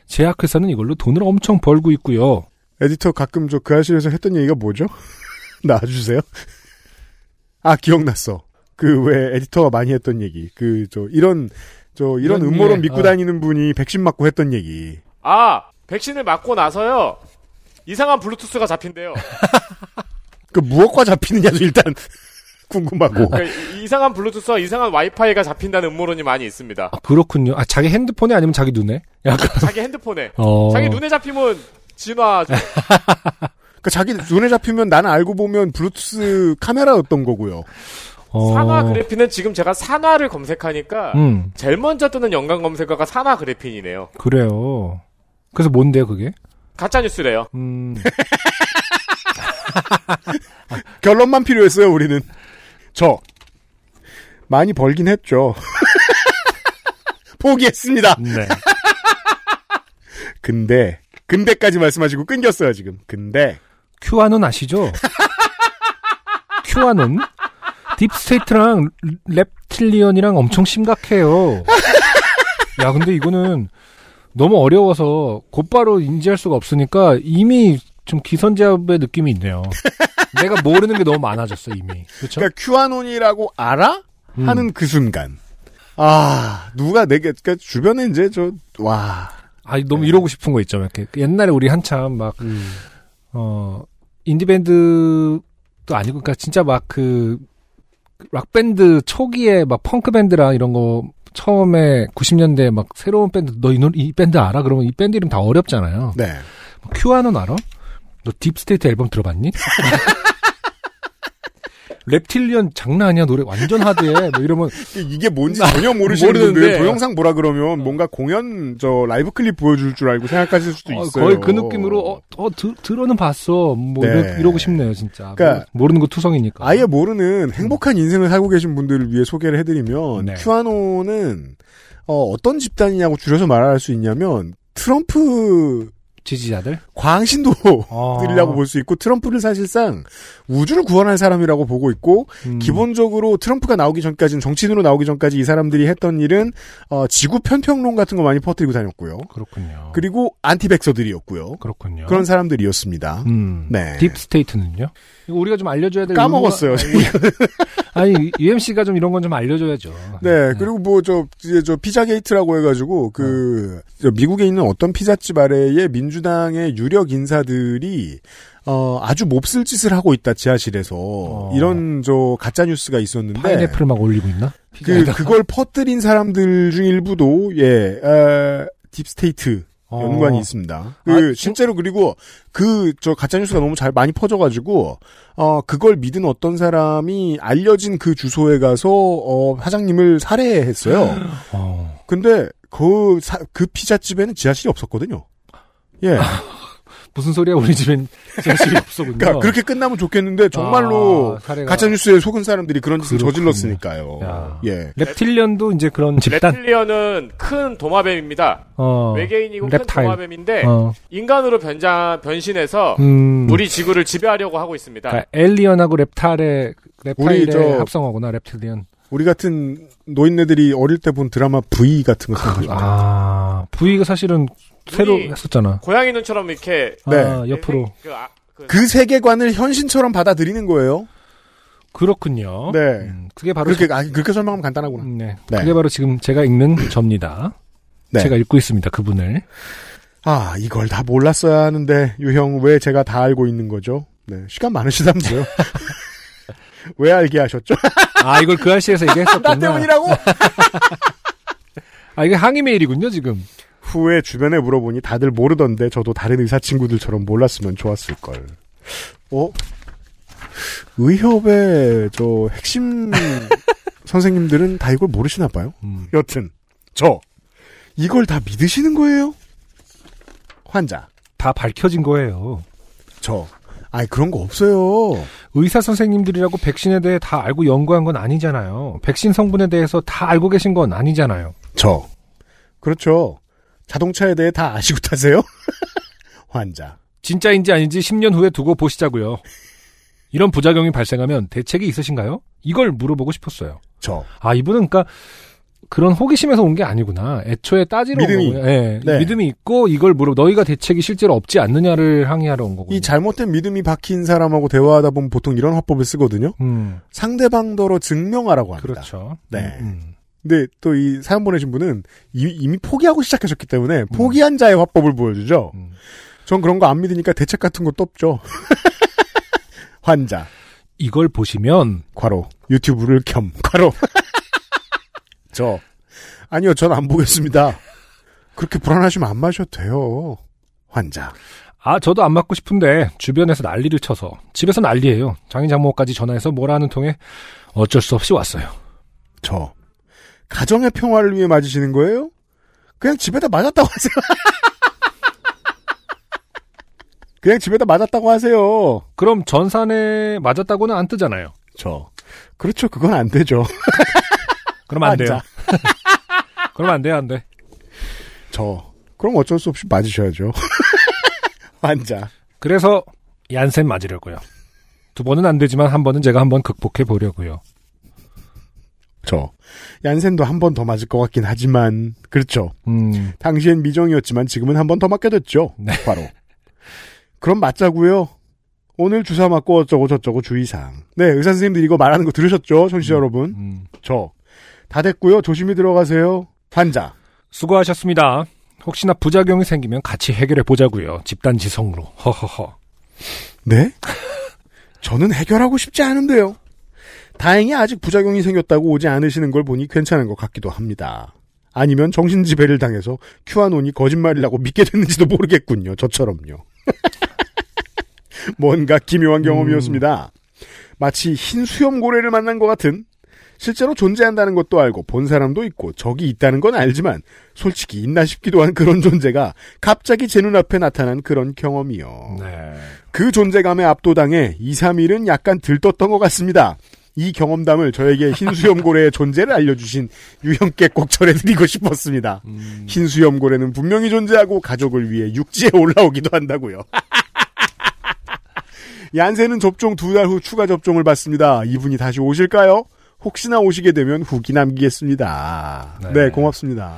제약회사는 이걸로 돈을 엄청 벌고 있고요. 에디터 가끔 저 그 아실에서 했던 얘기가 뭐죠? 나와주세요. 아, 기억났어. 그 왜 에디터가 많이 했던 얘기. 그 저 이런 저 이런 음모론 예, 믿고 어. 다니는 분이 백신 맞고 했던 얘기. 아 백신을 맞고 나서요 이상한 블루투스가 잡힌대요. 그 무엇과 잡히느냐도 일단 궁금하고. 그러니까 이- 이상한 블루투스와 이상한 와이파이가 잡힌다는 음모론이 많이 있습니다. 아, 그렇군요. 아, 자기 핸드폰에 아니면 자기 눈에? 약간, 자기 핸드폰에 어. 자기 눈에 잡히면 진화 그 자기 눈에 잡히면 나는 알고 보면 블루투스 카메라였던 거고요. 어. 산화 그래핀은 지금 제가 산화를 검색하니까 음, 제일 먼저 뜨는 연관 검색어가 산화 그래핀이네요. 그래요. 그래서 뭔데요, 그게? 가짜 뉴스래요. 음, 결론만 필요했어요, 우리는. 저 많이 벌긴 했죠. 포기했습니다. 네. 근데 근데까지 말씀하시고 끊겼어요, 지금. 근데 QAnon 아시죠? QAnon? deep state랑 reptilian이랑 엄청 심각해요. 야, 근데 이거는 너무 어려워서 곧바로 인지할 수가 없으니까 이미 좀 기선제압의 느낌이 있네요. 내가 모르는 게 너무 많아졌어, 이미. 그쵸? 그러니까 QAnon이라고 알아? 음. 하는 그 순간. 아, 누가 내게, 그니까 주변에 이제 저, 와. 아, 너무 이러고 싶은 거 있죠. 이렇게. 옛날에 우리 한참 막, 어, 인디밴드도 아니고, 그니까 진짜 막 그, 락밴드 초기에 막 펑크밴드랑 이런 거 처음에 90년대 막 새로운 밴드, 너 이 이 밴드 알아? 그러면 이 밴드 이름 다 어렵잖아요. 네. QAnon 알아? 너 deep state 앨범 들어봤니? reptilian 장난 아니야 노래 완전 하드해 뭐 이러면 이게 뭔지 전혀 모르시는 모르는데. 분들 동영상 보라 그러면 뭔가 공연 저 라이브 클립 보여줄 줄 알고 생각하실 수도 어, 있어요. 거의 그 느낌으로 어, 어 드, 들어는 봤어 뭐 네. 이러, 이러고 싶네요 진짜 그러니까 모르, 모르는 거 투성이니까 아예 모르는 행복한 인생을 살고 계신 분들을 위해 소개를 해드리면 네. 큐아노는 어, 어떤 집단이냐고 줄여서 말할 수 있냐면 트럼프 지지자들 광신도 들이라고 아. 볼수 있고 트럼프를 사실상 우주를 구원할 사람이라고 보고 있고 음. 기본적으로 트럼프가 나오기 전까지는 정치인으로 나오기 전까지 이 사람들이 했던 일은 어, 지구 편평론 같은 거 많이 퍼뜨리고 다녔고요. 그렇군요 그리고 anti-vaxxer들이었고요. 그렇군요 그런 사람들이었습니다. 음. 네. deep state는요 이거 우리가 좀 알려줘야 될 까먹었어요. 의무가- 아니 UMC가 좀 이런 건 좀 알려줘야죠 네, 그리고 뭐, 저, 이제 저, 피자 게이트라고 해가지고, 그, 저 미국에 있는 어떤 피자집 아래에 민주당의 유력 인사들이, 어, 아주 몹쓸 짓을 하고 있다, 지하실에서. 이런, 저, 가짜뉴스가 있었는데. 파인애플 막 올리고 있나 그, 피자에다가. 그걸 퍼뜨린 사람들 중 일부도, 예, 어, deep state. 어. 연관이 있습니다. 그, 아, 실제로 그리고, 그, 저, 가짜 뉴스가 너무 잘, 많이 퍼져가지고, 어, 그걸 믿은 어떤 사람이 알려진 그 주소에 가서, 어, 사장님을 살해했어요. 어. 근데, 그, 사- 그 피자집에는 지하실이 없었거든요. 예. 무슨 소리야 우리 집엔 지하실이 없어 그러니까 그렇게 끝나면 좋겠는데, 정말로, 아, 사례가- 가짜 뉴스에 속은 사람들이 그런 짓을 그렇군요. 저질렀으니까요. 야. 예. reptilian도 이제 그런 집단 레틸리언은 큰 도마뱀입니다. 어. 외계인이고 큰 reptile. 도마뱀인데 어. 인간으로 변장 변신해서 음. 우리 지구를 지배하려고 하고 있습니다. 그러니까 엘리언하고 랩탈의 우리 랩타일의 저- 합성어구나 랩틸리언. 우리 같은 노인네들이 어릴 때 본 드라마 V 같은 거 생각하시면 돼요. 아, V가 사실은 새로 했었잖아. 고양이 눈처럼 이렇게 네. 아, 옆으로. 그, 아, 그, 그 세계관을 현신처럼 받아들이는 거예요. 그렇군요. 네. 음, 그게 바로 그렇게 아, 그렇게 설명하면 간단하구나. 음, 네. 네. 그게 바로 지금 제가 읽는 접니다. 네. 제가 읽고 있습니다. 그분을. 아 이걸 다 몰랐어야 하는데 유형 왜 제가 다 알고 있는 거죠? 네 시간 많으시다면서요? 왜 알게 하셨죠? 아, 이걸 그 아시에서 얘기했었구나. 나 때문이라고? 아, 이게 항의 메일이군요, 지금. 후에 주변에 물어보니 다들 모르던데 저도 다른 의사 친구들처럼 몰랐으면 좋았을 걸. 어? 의협의 저 핵심 선생님들은 다 이걸 모르시나 봐요. 음. 여튼 저 이걸 다 믿으시는 거예요? 환자 다 밝혀진 거예요. 저 아니 그런 거 없어요. 의사 선생님들이라고 백신에 대해 다 알고 연구한 건 아니잖아요. 백신 성분에 대해서 다 알고 계신 건 아니잖아요. 저 그렇죠. 자동차에 대해 다 아시고 타세요? 환자 진짜인지 아닌지 10년 후에 두고 보시자고요. 이런 부작용이 발생하면 대책이 있으신가요? 이걸 물어보고 싶었어요. 저 아, 이분은 그러니까 그런 호기심에서 온 게 아니구나. 애초에 따지러 믿음이. 온 거고요. 예, 네. 믿음이 있고 이걸 물어 너희가 대책이 실제로 없지 않느냐를 항의하러 온 거고요. 이 잘못된 믿음이 박힌 사람하고 대화하다 보면 보통 이런 화법을 쓰거든요. 음, 상대방더러 증명하라고 합니다. 그렇죠. 네. 음, 근데 또 이 사연 보내신 분은 이미, 이미 포기하고 시작하셨기 때문에 포기한 자의 화법을 보여주죠. 음. 전 그런 거 안 믿으니까 대책 같은 것도 없죠. 환자, 이걸 보시면 과로, 유튜브를 겸, 과로. 저, 아니요, 전 안 보겠습니다. 그렇게 불안하시면 안 마셔도 돼요. 환자, 아 저도 안 맞고 싶은데 주변에서 난리를 쳐서 집에서 난리예요. 장인 장모까지 전화해서 뭐라는 통에 어쩔 수 없이 왔어요. 저, 가정의 평화를 위해 맞으시는 거예요? 그냥 집에다 맞았다고 하세요. 그냥 집에다 맞았다고 하세요. 그럼 전산에 맞았다고는 안 뜨잖아요. 저. 그렇죠. 그건 안 되죠. 그럼 안 돼요. 그럼 안 돼요, 안 돼. 저. 그럼 어쩔 수 없이 맞으셔야죠. 환자. 그래서 얀센 맞으려고요. 두 번은 안 되지만 한 번은 제가 한번 극복해 보려고요. 저. 얀센도 한 번 더 맞을 것 같긴 하지만, 그렇죠. 음, 당시엔 미정이었지만 지금은 한 번 더 맞게 됐죠. 네. 바로. 그럼 맞자고요. 오늘 주사 맞고 어쩌고 저쩌고 주의사항. 네, 의사 선생님들 이거 말하는 거 들으셨죠? 청취자 여러분. 음. 저. 다 됐고요. 조심히 들어가세요. 환자. 수고하셨습니다. 혹시나 부작용이 생기면 같이 해결해 보자고요. 집단 지성으로. 허허허. 네? 저는 해결하고 싶지 않은데요. 다행히 아직 부작용이 생겼다고 오지 않으시는 걸 보니 괜찮은 것 같기도 합니다. 아니면 정신 지배를 당해서 큐아논이 거짓말이라고 믿게 됐는지도 모르겠군요. 저처럼요. 뭔가 기묘한 경험이었습니다. 마치 흰 수염고래를 만난 것 같은 실제로 존재한다는 것도 알고 본 사람도 있고 적이 있다는 건 알지만 솔직히 있나 싶기도 한 그런 존재가 갑자기 제 눈앞에 나타난 그런 경험이요. 네. 그 존재감에 압도당해 2, 3일은 약간 들떴던 것 같습니다. 이 경험담을 저에게 흰수염고래의 존재를 알려주신 유형께 꼭 전해드리고 싶었습니다. 음, 흰수염고래는 분명히 존재하고 가족을 위해 육지에 올라오기도 한다고요. 얀세는 접종 두 달 후 추가 접종을 받습니다. 이분이 다시 오실까요? 혹시나 오시게 되면 후기 남기겠습니다. 네, 네. 고맙습니다.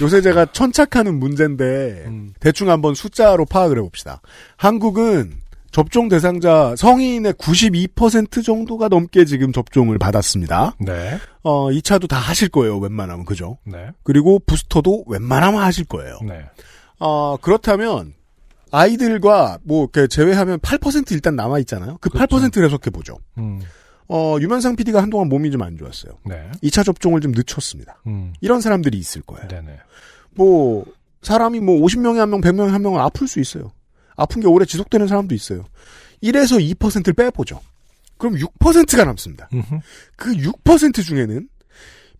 요새 제가 천착하는 문제인데 음. 대충 한번 숫자로 파악을 해봅시다. 한국은 접종 대상자 성인의 92% 정도가 넘게 지금 접종을 받았습니다. 네. 어, 2차도 다 하실 거예요, 웬만하면. 그죠? 네. 그리고 부스터도 웬만하면 하실 거예요. 네. 어, 그렇다면 아이들과 뭐 이렇게 제외하면 8% 일단 남아 있잖아요. 그 그렇죠. 8%를 해석해 보죠. 음, 어, 유면상 PD가 한동안 몸이 좀 안 좋았어요. 네. 2차 접종을 좀 늦췄습니다. 음, 이런 사람들이 있을 거예요. 네네. 뭐 사람이 뭐 50명에 한 명, 100명에 한 명은 아플 수 있어요. 아픈 게 오래 지속되는 사람도 있어요. 1에서 2%를 빼보죠. 그럼 6%가 남습니다. 음흠. 그 6% 중에는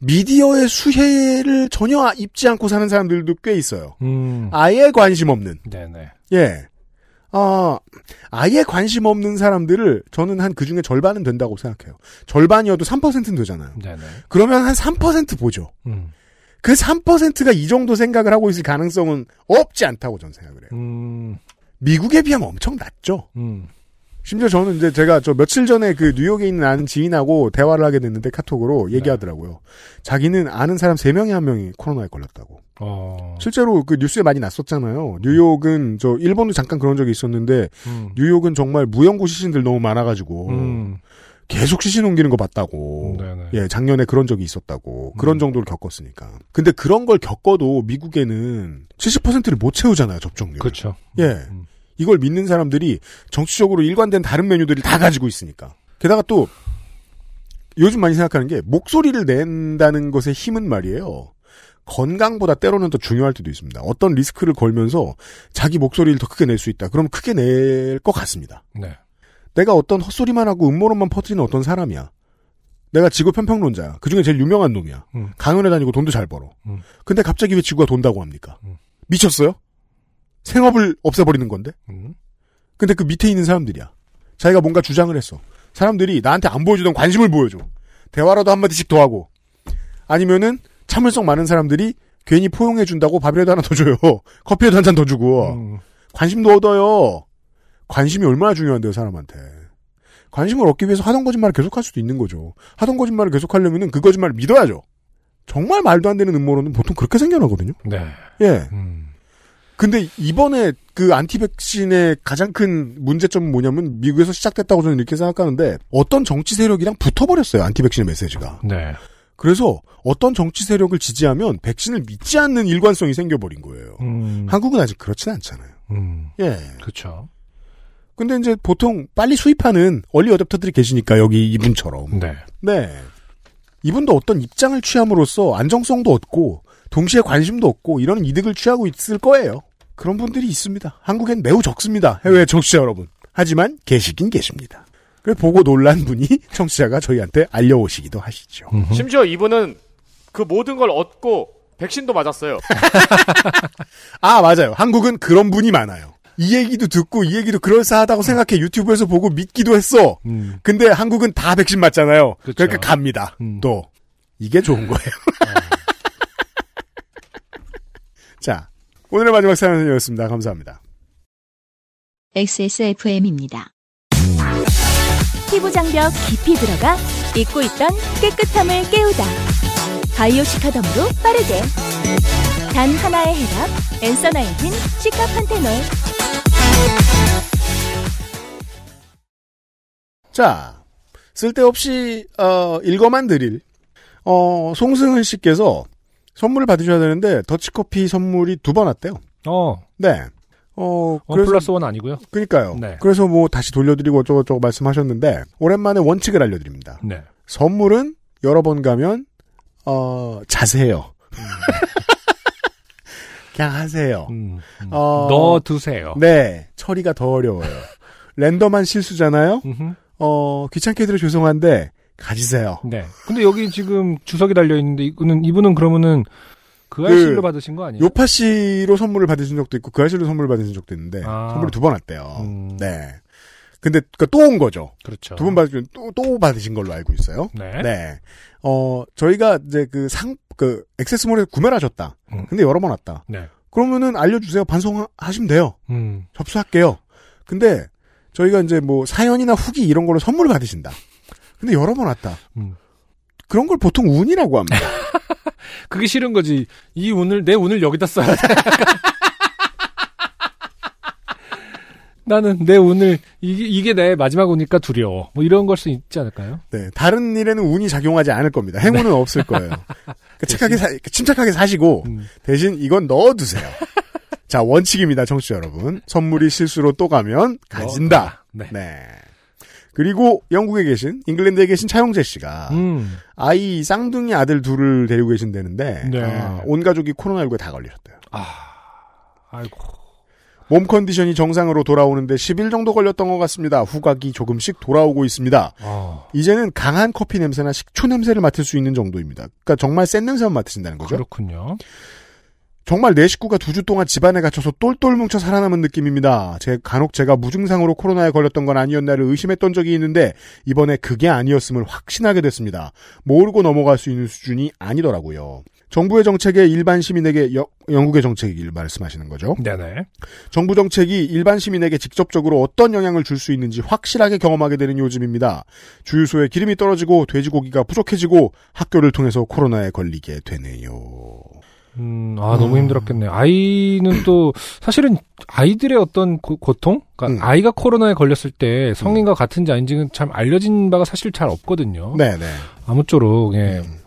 미디어의 수혜를 전혀 입지 않고 사는 사람들도 꽤 있어요. 음, 아예 관심 없는. 네네. 예. 아, 아예 관심 없는 사람들을 저는 한 그 중에 절반은 된다고 생각해요. 절반이어도 3%는 되잖아요. 네네. 그러면 한 3% 보죠. 음, 그 3%가 이 정도 생각을 하고 있을 가능성은 없지 않다고 저는 생각을 해요. 음, 미국에 비하면 엄청 낮죠. 음. 심지어 저는 이제 제가 저 며칠 전에 그 뉴욕에 있는 아는 지인하고 대화를 하게 됐는데 카톡으로 얘기하더라고요. 자기는 아는 사람 3명에 한 명이 코로나에 걸렸다고. 어. 실제로 그 뉴스에 많이 났었잖아요. 뉴욕은 저 일본도 잠깐 그런 적이 있었는데 음. 뉴욕은 정말 무연고 시신들 너무 많아가지고 음. 계속 시신 옮기는 거 봤다고. 네네. 예, 작년에 그런 적이 있었다고. 그런 음. 정도를 겪었으니까. 근데 그런 걸 겪어도 미국에는 70%를 못 채우잖아요, 접종률. 그렇죠. 예. 음. 이걸 믿는 사람들이 정치적으로 일관된 다른 메뉴들을 다 가지고 있으니까. 게다가 또 요즘 많이 생각하는 게 목소리를 낸다는 것의 힘은 말이에요. 건강보다 때로는 더 중요할 때도 있습니다. 어떤 리스크를 걸면서 자기 목소리를 더 크게 낼 수 있다. 그럼 크게 낼 것 같습니다. 네. 내가 어떤 헛소리만 하고 음모론만 퍼뜨리는 어떤 사람이야. 내가 지구 편평론자야. 그 중에 제일 유명한 놈이야. 음. 강연에 다니고 돈도 잘 벌어. 음. 근데 갑자기 왜 지구가 돈다고 합니까? 음. 미쳤어요? 생업을 없애버리는 건데? 음. 근데 그 밑에 있는 사람들이야. 자기가 뭔가 주장을 했어. 사람들이 나한테 안 보여주던 관심을 보여줘. 대화라도 한마디씩 더 하고. 아니면은 참을성 많은 사람들이 괜히 포용해준다고 밥이라도 하나 더 줘요. 커피라도 한 잔 더 주고. 음. 관심도 얻어요. 관심이 얼마나 중요한데요, 사람한테. 관심을 얻기 위해서 하던 거짓말을 계속할 수도 있는 거죠. 하던 거짓말을 계속하려면은 그 거짓말을 믿어야죠. 정말 말도 안 되는 음모론은 보통 그렇게 생겨나거든요. 네. 예. 음. 근데 이번에 그 안티백신의 가장 큰 문제점은 뭐냐면 미국에서 시작됐다고 저는 이렇게 생각하는데 어떤 정치 세력이랑 붙어버렸어요. 안티백신의 메시지가. 네. 그래서 어떤 정치 세력을 지지하면 백신을 믿지 않는 일관성이 생겨버린 거예요. 음. 한국은 아직 그렇진 않잖아요. 음. 예. 그렇죠. 근데 이제 보통 빨리 수입하는 얼리 어댑터들이 계시니까 여기 이분처럼. 네. 네. 이분도 어떤 입장을 취함으로써 안정성도 얻고 동시에 관심도 얻고 이런 이득을 취하고 있을 거예요. 그런 분들이 있습니다. 한국엔 매우 적습니다. 해외 청취자 여러분. 하지만 계시긴 계십니다. 그래 보고 놀란 분이 청취자가 저희한테 알려오시기도 하시죠. 심지어 이분은 그 모든 걸 얻고 백신도 맞았어요. 아 맞아요. 한국은 그런 분이 많아요. 이 얘기도 듣고 이 얘기도 그럴싸하다고 생각해 유튜브에서 보고 믿기도 했어. 음. 근데 한국은 다 백신 맞잖아요. 그쵸. 그러니까 갑니다. 음. 또 이게 좋은 거예요. 자 오늘의 마지막 사연이었습니다. 감사합니다. XSFM입니다. 피부 장벽 깊이 들어가 잊고 있던 깨끗함을 깨우다. 바이오 시카덤으로 빠르게. 단 하나의 해답. 엔서 나인틴 시카 판테놀. 자 쓸데없이 어, 읽어만 드릴 어, 송승은 씨께서 선물을 받으셔야 되는데 더치커피 선물이 두 번 왔대요. 어. 네. 어, 원 플러스 원 아니고요. 그러니까요. 네. 그래서 뭐 다시 돌려드리고 어쩌고저쩌고 말씀하셨는데 오랜만에 원칙을 알려드립니다. 네. 선물은 여러 번 가면 어 자세요. 그냥 하세요. 음. 음. 어, 넣어 두세요. 네, 처리가 더 어려워요. 랜덤한 실수잖아요. 어 귀찮게 드려 죄송한데 가지세요. 네. 근데 여기 지금 주석이 달려 있는데 이분은 이분은 그러면은 그 아이실로 받으신 거 아니에요? 요파 씨로 선물을 받으신 적도 있고 그 아씨로 선물을 받으신 적도 있는데 아. 선물을 두번 왔대요. 음. 네. 근데 또온 거죠. 그렇죠. 두 번 받으신 또또 받으신 걸로 알고 있어요. 네. 네. 어, 저희가 이제 그 상, 그, 액세스몰에서 구매를 하셨다. 음. 근데 여러 번 왔다. 네. 그러면은 알려주세요. 반송하시면 돼요. 음. 접수할게요. 근데 저희가 이제 뭐 사연이나 후기 이런 걸로 선물을 받으신다. 근데 여러 번 왔다. 음. 그런 걸 보통 운이라고 합니다. 그게 싫은 거지. 이 운을 내 운을 여기다 써야 돼. 나는 내 운을 이게, 이게 내 마지막 운이니까 두려워. 뭐 이런 걸 수 있지 않을까요? 네. 다른 일에는 운이 작용하지 않을 겁니다. 행운은 없을 거예요. 그러니까 착하게 사, 침착하게 사시고 음. 대신 이건 넣어두세요. 자, 원칙입니다. 청취자 여러분. 선물이 실수로 또 가면 가진다. 네. 네. 그리고 영국에 계신 잉글랜드에 계신 차용재 씨가 음. 아이 쌍둥이 아들 둘을 데리고 계신다는데 네. 아, 온 가족이 코로나19에 다 걸리셨대요. 아. 아이고. 몸 컨디션이 정상으로 돌아오는데 10일 정도 걸렸던 것 같습니다. 후각이 조금씩 돌아오고 있습니다. 아. 이제는 강한 커피 냄새나 식초 냄새를 맡을 수 있는 정도입니다. 그러니까 정말 센 냄새만 맡으신다는 거죠. 그렇군요. 정말 내 식구가 두 주 동안 집안에 갇혀서 똘똘 뭉쳐 살아남은 느낌입니다. 제 간혹 제가 무증상으로 코로나에 걸렸던 건 아니었나를 의심했던 적이 있는데 이번에 그게 아니었음을 확신하게 됐습니다. 모르고 넘어갈 수 있는 수준이 아니더라고요. 정부의 정책에 일반 시민에게 여- 영국의 정책을 말씀하시는 거죠. 네네. 정부 정책이 일반 시민에게 직접적으로 어떤 영향을 줄 수 있는지 확실하게 경험하게 되는 요즘입니다. 주유소에 기름이 떨어지고 돼지고기가 부족해지고 학교를 통해서 코로나에 걸리게 되네요. 음, 아, 너무 음. 힘들었겠네요. 아이는 또, 사실은 아이들의 어떤 고, 통 그러니까 음. 아이가 코로나에 걸렸을 때 성인과 같은지 아닌지는 참 알려진 바가 사실 잘 없거든요. 네네. 아무쪼록, 예. 음.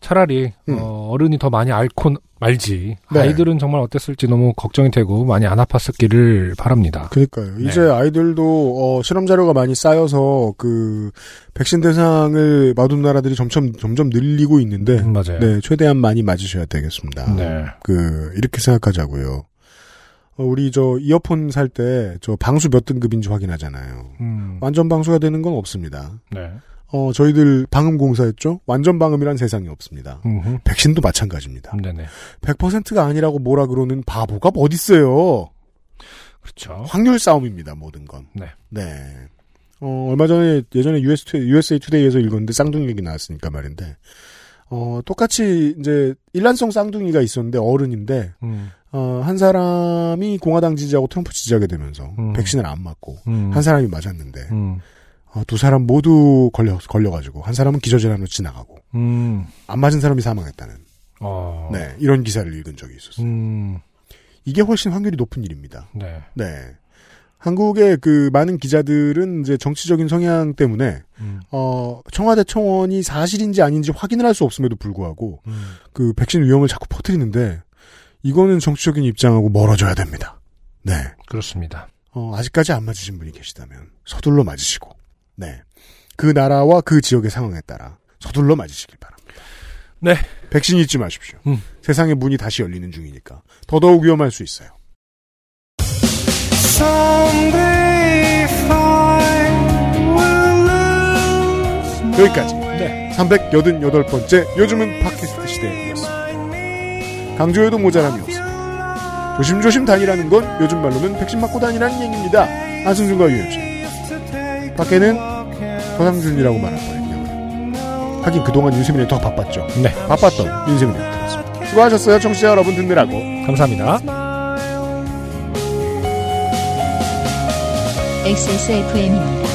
차라리, 음. 어, 어른이 더 많이 앓고 말지. 네. 아이들은 정말 어땠을지 너무 걱정이 되고 많이 안 아팠었기를 바랍니다. 그니까요. 네. 이제 아이들도 어, 실험 자료가 많이 쌓여서 그 백신 대상을 맞은 나라들이 점점 점점 늘리고 있는데 음, 맞아요. 네 최대한 많이 맞으셔야 되겠습니다. 네. 그 이렇게 생각하자고요. 어, 우리 저 이어폰 살 때 저 방수 몇 등급인지 확인하잖아요. 음, 완전 방수가 되는 건 없습니다. 네. 어 저희들 방음 공사했죠. 완전 방음이란 세상이 없습니다. 음흠. 백신도 마찬가지입니다. 네네. 100%가 아니라고 뭐라 그러는 바보가 어딨어요. 그렇죠. 확률 싸움입니다, 모든 건. 네. 네. 어, 얼마 전에, 예전에 US, To- USA Today에서 읽었는데 쌍둥이 얘기 나왔으니까 말인데, 어, 똑같이 이제 일란성 쌍둥이가 있었는데 어른인데, 음, 어, 한 사람이 공화당 지지하고 트럼프 지지하게 되면서 음. 백신을 안 맞고, 음, 한 사람이 맞았는데, 음, 어, 두 사람 모두 걸려, 걸려가지고, 한 사람은 기저질환으로 지나가고, 음, 안 맞은 사람이 사망했다는, 어, 네, 이런 기사를 읽은 적이 있었어요. 음, 이게 훨씬 확률이 높은 일입니다. 네. 네. 한국의 그 많은 기자들은 이제 정치적인 성향 때문에 음, 어 청와대 청원이 사실인지 아닌지 확인을 할 수 없음에도 불구하고 음, 그 백신 위험을 자꾸 퍼뜨리는데 이거는 정치적인 입장하고 멀어져야 됩니다. 네. 그렇습니다. 어 아직까지 안 맞으신 분이 계시다면 서둘러 맞으시고 네. 그 나라와 그 지역의 상황에 따라 서둘러 맞으시길 바랍니다. 네. 백신 잊지 마십시오. 음. 세상의 문이 다시 열리는 중이니까 더더욱 위험할 수 있어요. 여기까지. 네. 388번째 요즘은 팟캐스트 시대였습니다. 강조해도 모자람이 없습니다. 조심조심 다니라는 건 요즘 말로는 백신 맞고 다니라는 얘기입니다. 안승준과 유현진. 밖에는 서상준이라고 말할 뻔했네요. 하긴 그동안 윤세민이 더 바빴죠. 네. 바빴던 윤세민이. 수고하셨어요. 청취자 여러분 듣느라고. 감사합니다. XSFM입니다.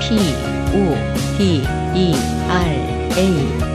P, O, D, E, R, A.